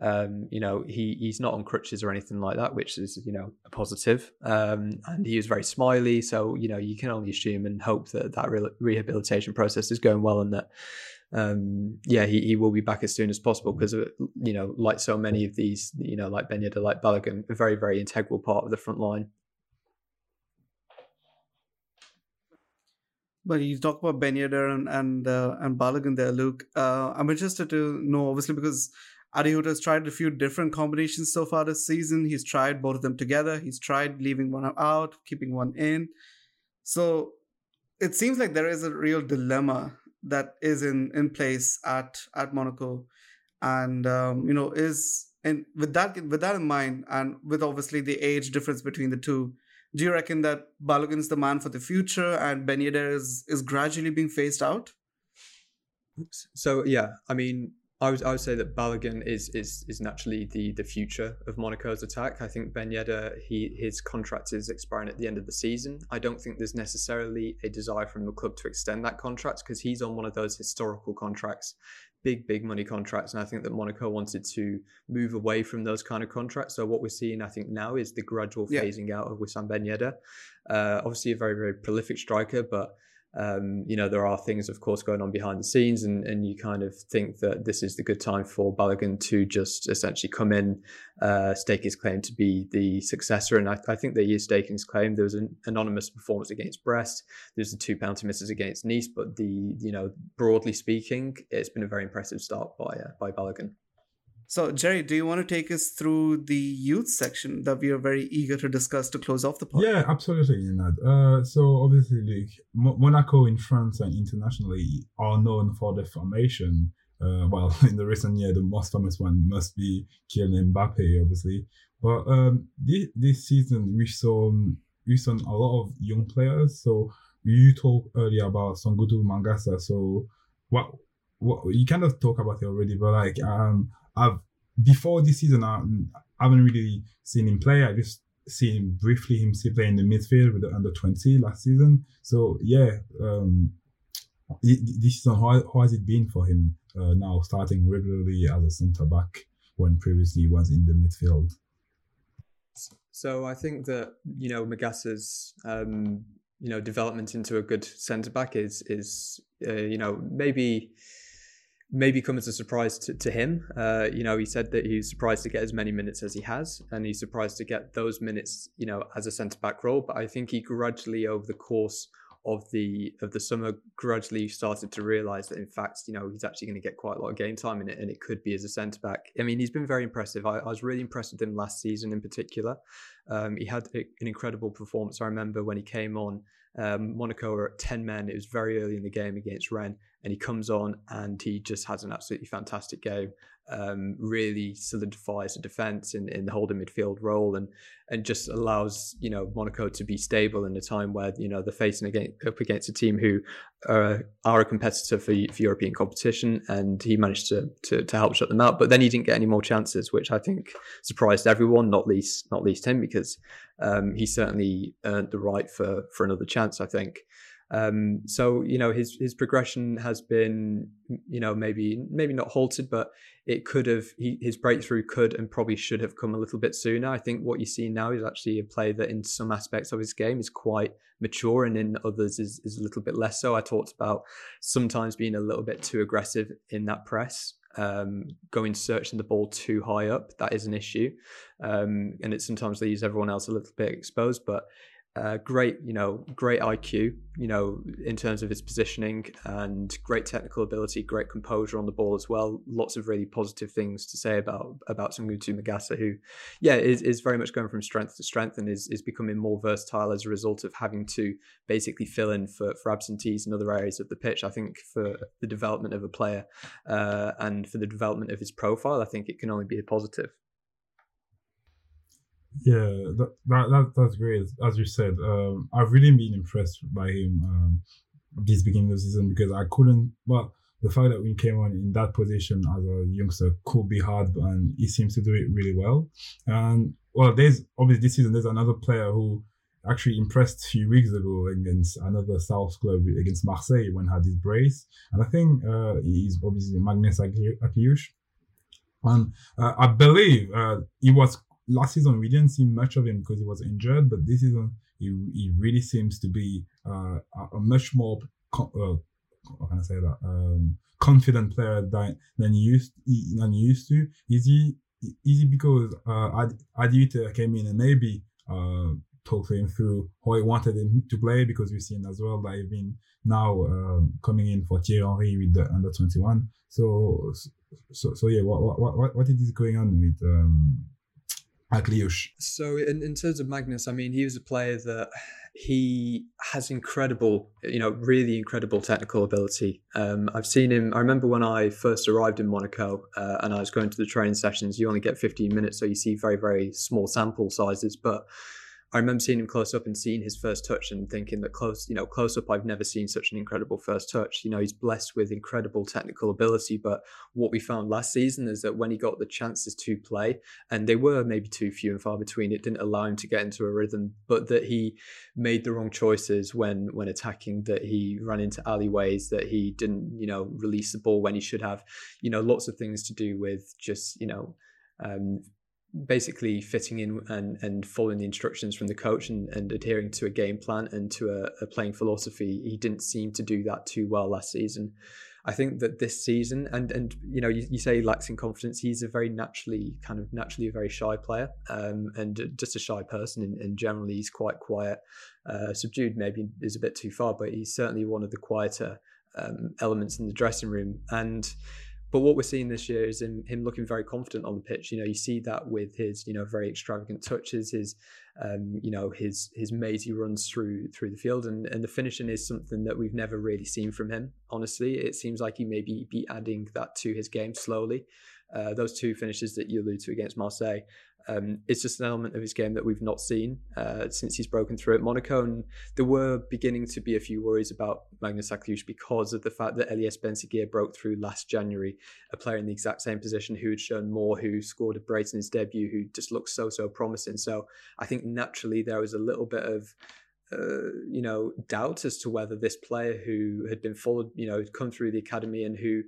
Um, you know, he he's not on crutches or anything like that, which is you know a positive. Um, and he was very smiley, so you know you can only assume and hope that that re- rehabilitation process is going well and that um, yeah he, he will be back as soon as possible because uh, you know like so many of these you know like Ben Yedder, like Balogun, a very very integral part of the front line. But you talk about Ben Yedder and and, uh, and Balogun there, Luke. Uh, I'm interested to know, obviously, because Has tried a few different combinations so far this season. He's tried both of them together. He's tried leaving one out, keeping one in. So it seems like there is a real dilemma that is in in place at at Monaco, and um, you know is and with that with that in mind, and with obviously the age difference between the two, do you reckon that Balogun is the man for the future and Ben Yedder is is gradually being phased out? So yeah, I mean, I would I would say that Balogun is is is naturally the the future of Monaco's attack. I think Ben Yedder, he his contract is expiring at the end of the season. I don't think there's necessarily a desire from the club to extend that contract because he's on one of those historical contracts, big big money contracts, and I think that Monaco wanted to move away from those kind of contracts. So what we're seeing, I think, now is the gradual phasing yeah. out of Wissam Ben Yedder. Uh, obviously, a very very prolific striker, but um, you know, there are things, of course, going on behind the scenes, and, and you kind of think that this is the good time for Balogun to just essentially come in, uh, stake his claim to be the successor. And I, I, think that he is staking his claim. There was an anonymous performance against Brest. There's the two penalty misses against Nice, but the you know, broadly speaking, it's been a very impressive start by uh, by Balogun. So, Jerry, do you want to take us through the youth section that we are very eager to discuss to close off the podcast? Yeah, absolutely, Nad. Uh, so, obviously, like, Mo- Monaco in France and internationally are known for their formation. Uh, well, in the recent year, the most famous one must be Kylian Mbappe, obviously. But um, this, this season, we saw Houston a lot of young players. So you talked earlier about Soungoutou Magassa. So what what you kind of talk about it already, but like um I've before this season I, I haven't really seen him play. I just seen briefly him still play in the midfield with the under 20 last season. So yeah, um this season how, how has it been for him uh, now starting regularly as a centre back when previously he was in the midfield? So I think that you know Magassa's um, you know development into a good centre back is is uh, you know maybe maybe come as a surprise to, to him. Uh, you know, he said that he's surprised to get as many minutes as he has, and he's surprised to get those minutes, you know, as a centre back role. But I think he gradually, over the course of the of the summer gradually started to realize that in fact you know he's actually going to get quite a lot of game time in it and it could be as a centre back. I mean he's been very impressive. I, I was really impressed with him last season in particular. Um, he had an incredible performance. I remember when he came on um, monaco were at 10 men. It was very early in the game against rennes and he comes on and he just has an absolutely fantastic game um, really solidifies the defense in, in the holding midfield role and and just allows you know Monaco to be stable in a time where you know they're facing against, up against a team who uh, are a competitor for, for, European competition, and he managed to, to, to help shut them out. But then he didn't get any more chances, which I think surprised everyone, not least not least him, because um, he certainly earned the right for for another chance. I think. Um, so you know his his progression has been you know maybe maybe not halted, but it could have he, his breakthrough could and probably should have come a little bit sooner. I think what you see now is actually a player that in some aspects of his game is quite mature, and in others is is a little bit less so. I talked about sometimes being a little bit too aggressive in that press. Um, going searching the ball too high up, that is an issue. Um, and it sometimes leaves everyone else a little bit exposed. But uh, great, you know, great IQ, you know, in terms of his positioning and great technical ability, great composure on the ball as well. Lots of really positive things to say about about Soungoutou Magassa, who, yeah, is, is very much going from strength to strength and is, is becoming more versatile as a result of having to basically fill in for, for absentees in other areas of the pitch. I think for the development of a player uh, and for the development of his profile, I think it can only be a positive. Yeah, that, that, that that's great. As you said, um, I've really been impressed by him um, this beginning of the season because I couldn't. Well, the fact that we came on in that position as a youngster could be hard, and he seems to do it really well. And well, there's obviously this season there's another player who actually impressed a few weeks ago against another South club against Marseille when had his brace, and I think uh, he's obviously Maghnes Akliouche. And uh, I believe uh, he was last season we didn't see much of him because he was injured, but this season he, he really seems to be uh, a, much more uh, how can I say that um, confident player than than he used than he used to. Is he is he because uh, Ad, came in and maybe uh, talked him through how he wanted him to play because we've seen as well that he's been now um, coming in for Thierry Henry with the under 21. So, so, so yeah, what, what, what, what is going on with um, So in, in terms of Maghnes, I mean, he was a player that he has incredible, you know, really incredible technical ability. Um, I've seen him. I remember when I first arrived in Monaco uh, and I was going to the training sessions. You only get 15 minutes, so you see very, very small sample sizes. But I remember seeing him close up and seeing his first touch and thinking that close, you know, close up, I've never seen such an incredible first touch. You know, he's blessed with incredible technical ability, but what we found last season is that when he got the chances to play, and they were maybe too few and far between, it didn't allow him to get into a rhythm. But that he made the wrong choices when when attacking, that he ran into alleyways, that he didn't, you know, release the ball when he should have. You know, lots of things to do with just, you know, um, basically fitting in and, and following the instructions from the coach and, and adhering to a game plan and to a, a, playing philosophy. He didn't seem to do that too well last season. I think that this season, and and you know, you, you say lacks in confidence. He's a very naturally, kind of naturally, a very shy player, um, and just a shy person. And, and generally, he's quite quiet, uh, subdued. Maybe is a bit too far, but he's certainly one of the quieter um, elements in the dressing room. And but what we're seeing this year is him, him looking very confident on the pitch. You know, you see that with his, you know, very extravagant touches, his, um, you know, his his mazy runs through through the field, and and the finishing is something that we've never really seen from him. Honestly, it seems like he may be, be adding that to his game slowly. Uh, those two finishes that you allude to against Marseille, Um, it's just an element of his game that we've not seen uh, since he's broken through at Monaco. And there were beginning to be a few worries about Maghnes Akliouche because of the fact that Eliesse Ben Seghir broke through last January, a player in the exact same position who had shown more, who scored a brace in his debut, who just looked so, so promising. So I think naturally there was a little bit of uh, you know, doubt as to whether this player who had been followed, you know, had come through the academy and who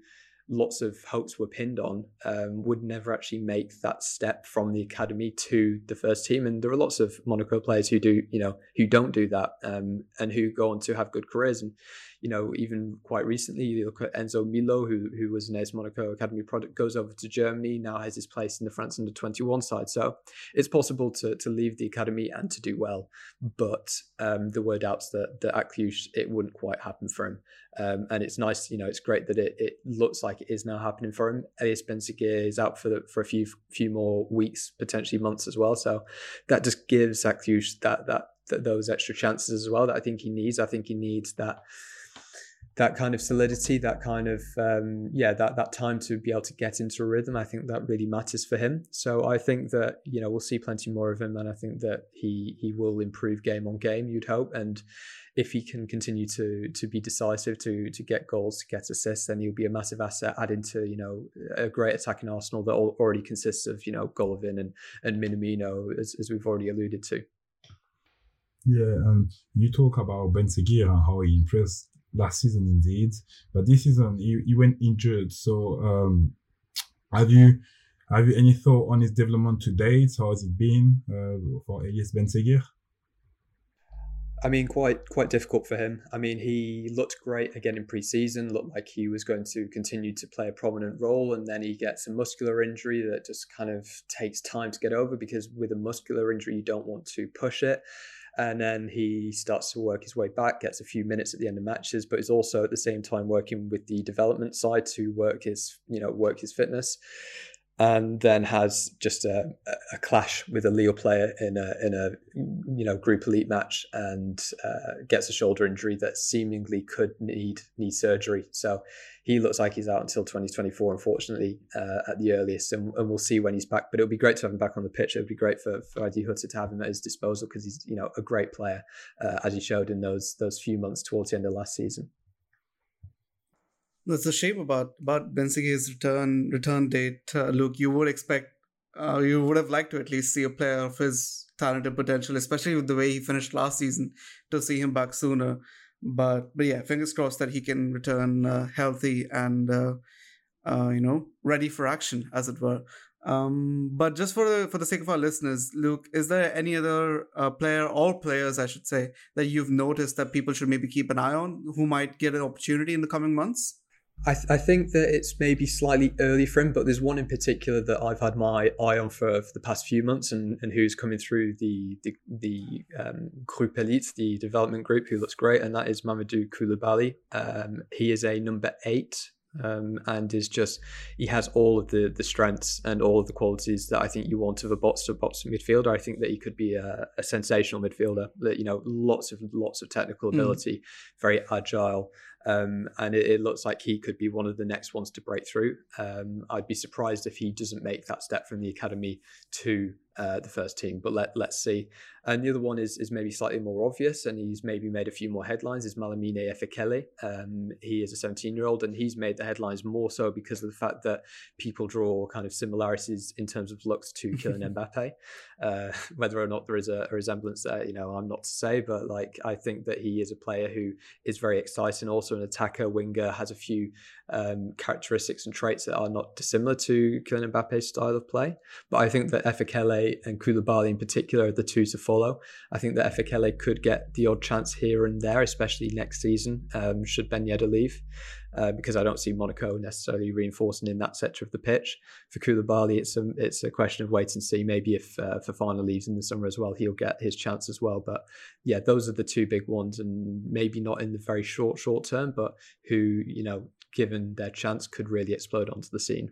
lots of hopes were pinned on um, would never actually make that step from the academy to the first team. And there are lots of Monaco players who do, you know, who don't do that um, and who go on to have good careers. And you know, even quite recently, you look at Enzo Millot, who who was an AS Monaco academy product, goes over to Germany, now has his place in the France under 21 side. So it's possible to to leave the academy and to do well. But um, there were doubts that that at Cluj, it wouldn't quite happen for him. Um, and it's nice, you know, it's great that it, it looks like it is now happening for him. Eliesse Ben Seghir is out for the, for a few few more weeks, potentially months as well. So that just gives Akliouche that that those extra chances as well that I think he needs. I think he needs that that kind of solidity, that kind of um, yeah, that that time to be able to get into a rhythm. I think that really matters for him. So I think that you know we'll see plenty more of him, and I think that he he will improve game on game. You'd hope, and if he can continue to to be decisive, to to get goals, to get assists, then he'll be a massive asset. Adding to you know a great attacking arsenal that already consists of you know Golovin and and Minamino, as, as we've already alluded to. Yeah, and you talk about Benseghir and how he impressed last season indeed, but this season he, he went injured. So um, have you have you any thought on his development to date? How has it been uh, for Eliesse Ben Seghir? I mean, quite quite difficult for him. I mean, he looked great again in pre-season. Looked like he was going to continue to play a prominent role, and then he gets a muscular injury that just kind of takes time to get over. Because with a muscular injury, you don't want to push it and then he starts to work his way back, gets a few minutes at the end of matches, but is also at the same time working with the development side to work his, you know, work his fitness and then has just a, a clash with a Leo player in a in a you know group elite match and uh, gets a shoulder injury that seemingly could need need surgery. So he looks like he's out until 2024, unfortunately, uh, at the earliest, and, and, we'll see when he's back. But it'll be great to have him back on the pitch. It would be great for for Adi Hutter to have him at his disposal because he's you know a great player uh, as he showed in those those few months towards the end of last season. That's a shame about about Benseghir's return return date. Uh, Luke, you would expect, uh, you would have liked to at least see a player of his talented potential, especially with the way he finished last season, to see him back sooner. But but yeah, fingers crossed that he can return uh, healthy and uh, uh, you know ready for action, as it were. Um, but just for the for the sake of our listeners, Luke, is there any other uh, player or players, I should say, that you've noticed that people should maybe keep an eye on who might get an opportunity in the coming months? I, th- I think that it's maybe slightly early for him, but there's one in particular that I've had my eye on for, for the past few months, and, and who's coming through the the, the um, Groupe Elite, the development group, who looks great, and that is Mamadou Koulibaly. Um, he is a number eight um, and is just he has all of the the strengths and all of the qualities that I think you want of a box to box midfielder. I think that he could be a, a sensational midfielder. That you know, lots of lots of technical hmm. ability, mm. very agile, um, and it, it, looks like he could be one of the next ones to break through. Um, I'd be surprised if he doesn't make that step from the academy to uh, the first team, but let let's see. And the other one is is maybe slightly more obvious, and he's maybe made a few more headlines. Is Malamine Efekele? Um, he is a 17 year old, and he's made the headlines more so because of the fact that people draw kind of similarities in terms of looks to Kylian Mbappe. Uh, whether or not there is a, a, resemblance there, you know, I'm not to say, but like I think that he is a player who is very exciting. Also, an attacker, winger, has a few um, characteristics and traits that are not dissimilar to Kylian Mbappe's style of play. But I think that Efekele and Koulibaly in particular are the two to follow. I think that Efekele could get the odd chance here and there, especially next season, um, should Ben Yedder leave. Uh, because I don't see Monaco necessarily reinforcing in that sector of the pitch. For Koulibaly, it's a, it's a question of wait and see. Maybe if uh, Fofana leaves in the summer as well, he'll get his chance as well. But yeah, those are the two big ones, and maybe not in the very short short term, but who you know given their chance, could really explode onto the scene.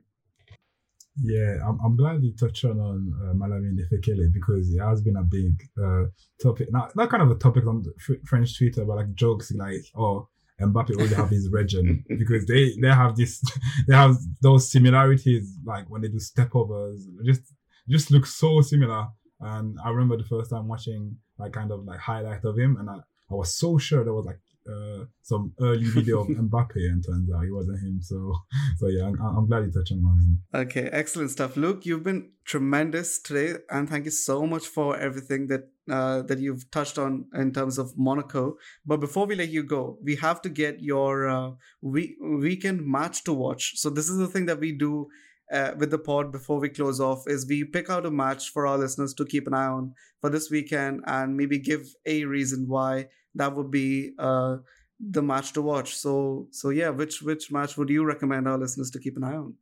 Yeah, I'm, I'm glad you touched on uh, Malamine Efekele because it has been a big uh, topic. Not not kind of a topic on French Twitter, but like jokes like, oh, Mbappe already have his region because they they have this they have those similarities like when they do step overs, just just looks so similar. And I remember the first time watching like kind of like highlight of him, and I, I was so sure there was like uh, some early video of Mbappe, and turns out it wasn't him. So, so yeah, I'm, I'm glad you touched on him. Okay, excellent stuff, Luke. You've been tremendous today, and thank you so much for everything that uh, that you've touched on in terms of Monaco. But before we let you go, we have to get your uh, week- weekend match to watch. So this is the thing that we do uh, with the pod before we close off is we pick out a match for our listeners to keep an eye on for this weekend and maybe give a reason why that would be uh, the match to watch. So so yeah, which which match would you recommend our listeners to keep an eye on?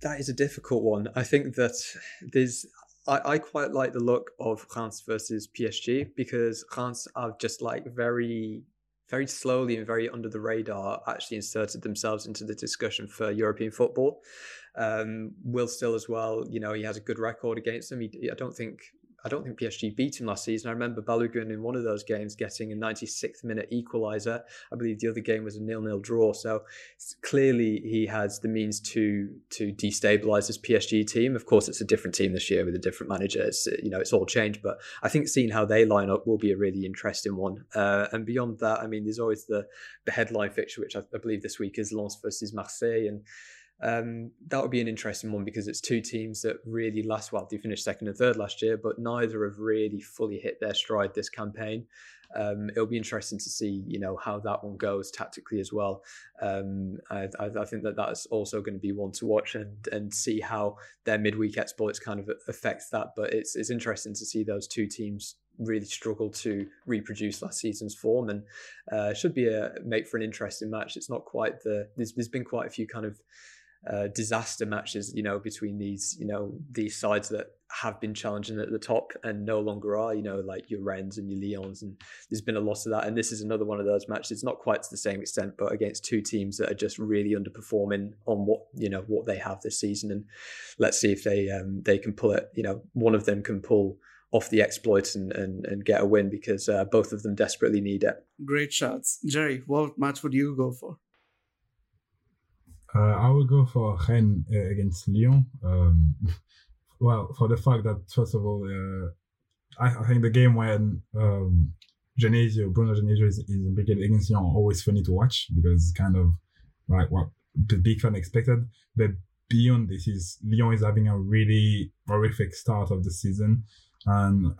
That is a difficult one. I think that there's I, I quite like the look of Reims versus PSG because Reims have just like very very slowly and very under the radar actually inserted themselves into the discussion for European football. Um, Will Still as well, you know, he has a good record against them. He, I don't think I don't think PSG beat him last season. I remember Balogun in one of those games getting a 96th minute equaliser. I believe the other game was a nil-nil draw. So clearly he has the means to to destabilise this PSG team. Of course, it's a different team this year with a different manager. It's you know it's all changed, but I think seeing how they line up will be a really interesting one. Uh, and beyond that, I mean, there's always the the headline fixture, which I, I believe this week is Lens versus Marseille, and um, that would be an interesting one because it's two teams that really last well. They finished second and third last year, but neither have really fully hit their stride this campaign. Um, it'll be interesting to see, you know, how that one goes tactically as well. Um, I, I, think that that's also going to be one to watch and and see how their midweek exploits kind of affects that. But it's it's interesting to see those two teams really struggle to reproduce last season's form and uh, should be a make for an interesting match. It's not quite the there's, there's been quite a few kind of uh, disaster matches, you know, between these, you know, these sides that have been challenging at the top and no longer are, you know, like your Rennes and your Lyons, and there's been a lot of that. And this is another one of those matches. Not quite to the same extent, but against two teams that are just really underperforming on what you know what they have this season. And let's see if they um, they can pull it. You know, one of them can pull off the exploits and, and, and get a win because uh, both of them desperately need it. Great shots. Jerry, what match would you go for? Uh, I will go for Rennes uh, against Lyon. Um, well, for the fact that first of all, uh, I, I, think the game when um, Genesio, Bruno Genesio is, is implicated against Lyon always funny to watch because kind of like what the big fan expected. But beyond this, is Lyon is having a really horrific start of the season, and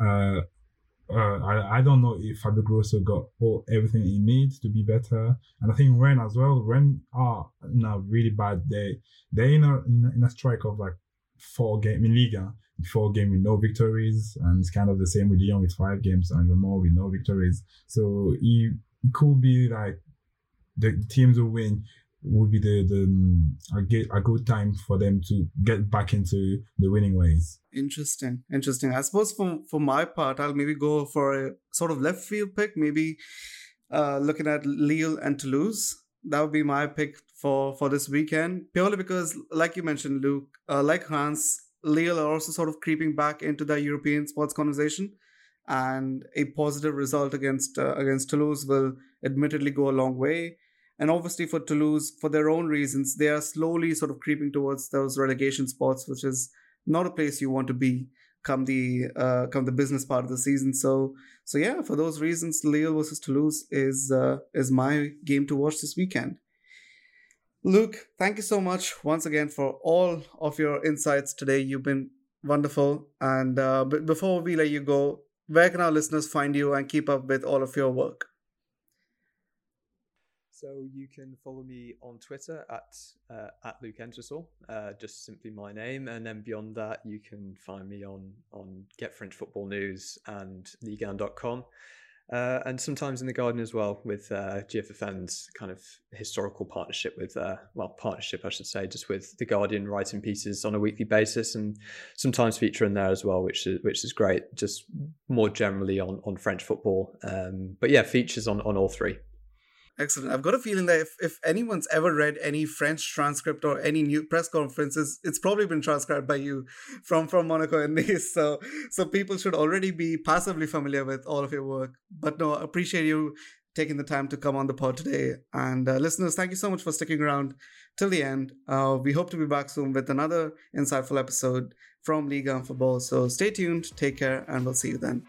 uh, I, I don't know if Fabio Grosso got all everything he needs to be better, and I think Rennes as well. Rennes are now really bad. They they in a, in a strike of like four game in Liga, four game with no victories, and it's kind of the same with Lyon with five games and more with no victories. So he, it could be like the teams will win would be the the a, get, a good time for them to get back into the winning ways. Interesting, interesting. I suppose for for my part, I'll maybe go for a sort of left field pick. Maybe uh, looking at Lille and Toulouse. That would be my pick for for this weekend, purely because, like you mentioned, Luke, uh, like Hans, Lille are also sort of creeping back into the European sports conversation, and a positive result against uh, against Toulouse will admittedly go a long way and obviously for Toulouse, for their own reasons, they are slowly sort of creeping towards those relegation spots, which is not a place you want to be come the uh, come the business part of the season. So so yeah, for those reasons, Lille versus Toulouse is uh, is my game to watch this weekend. Luke, thank you so much once again for all of your insights today. You've been wonderful. And uh, but before we let you go, where can our listeners find you and keep up with all of your work? So you can follow me on Twitter at uh, at Luke Entwistle, uh, just simply my name, and then beyond that, you can find me on on Get French Football News and Ligue1.com, uh, and sometimes in the Guardian as well with uh, GFFN's kind of historical partnership with uh, well partnership I should say, just with the Guardian writing pieces on a weekly basis, and sometimes feature in there as well, which is which is great. Just more generally on on French football, um, but yeah, features on on all three. Excellent. I've got a feeling that if, if anyone's ever read any French transcript or any new press conferences, it's probably been transcribed by you from from Monaco and Nice. So so people should already be passively familiar with all of your work. But no, appreciate you taking the time to come on the pod today. And uh, listeners, thank you so much for sticking around till the end. Uh, we hope to be back soon with another insightful episode from Liga and Football. So stay tuned, take care, and we'll see you then.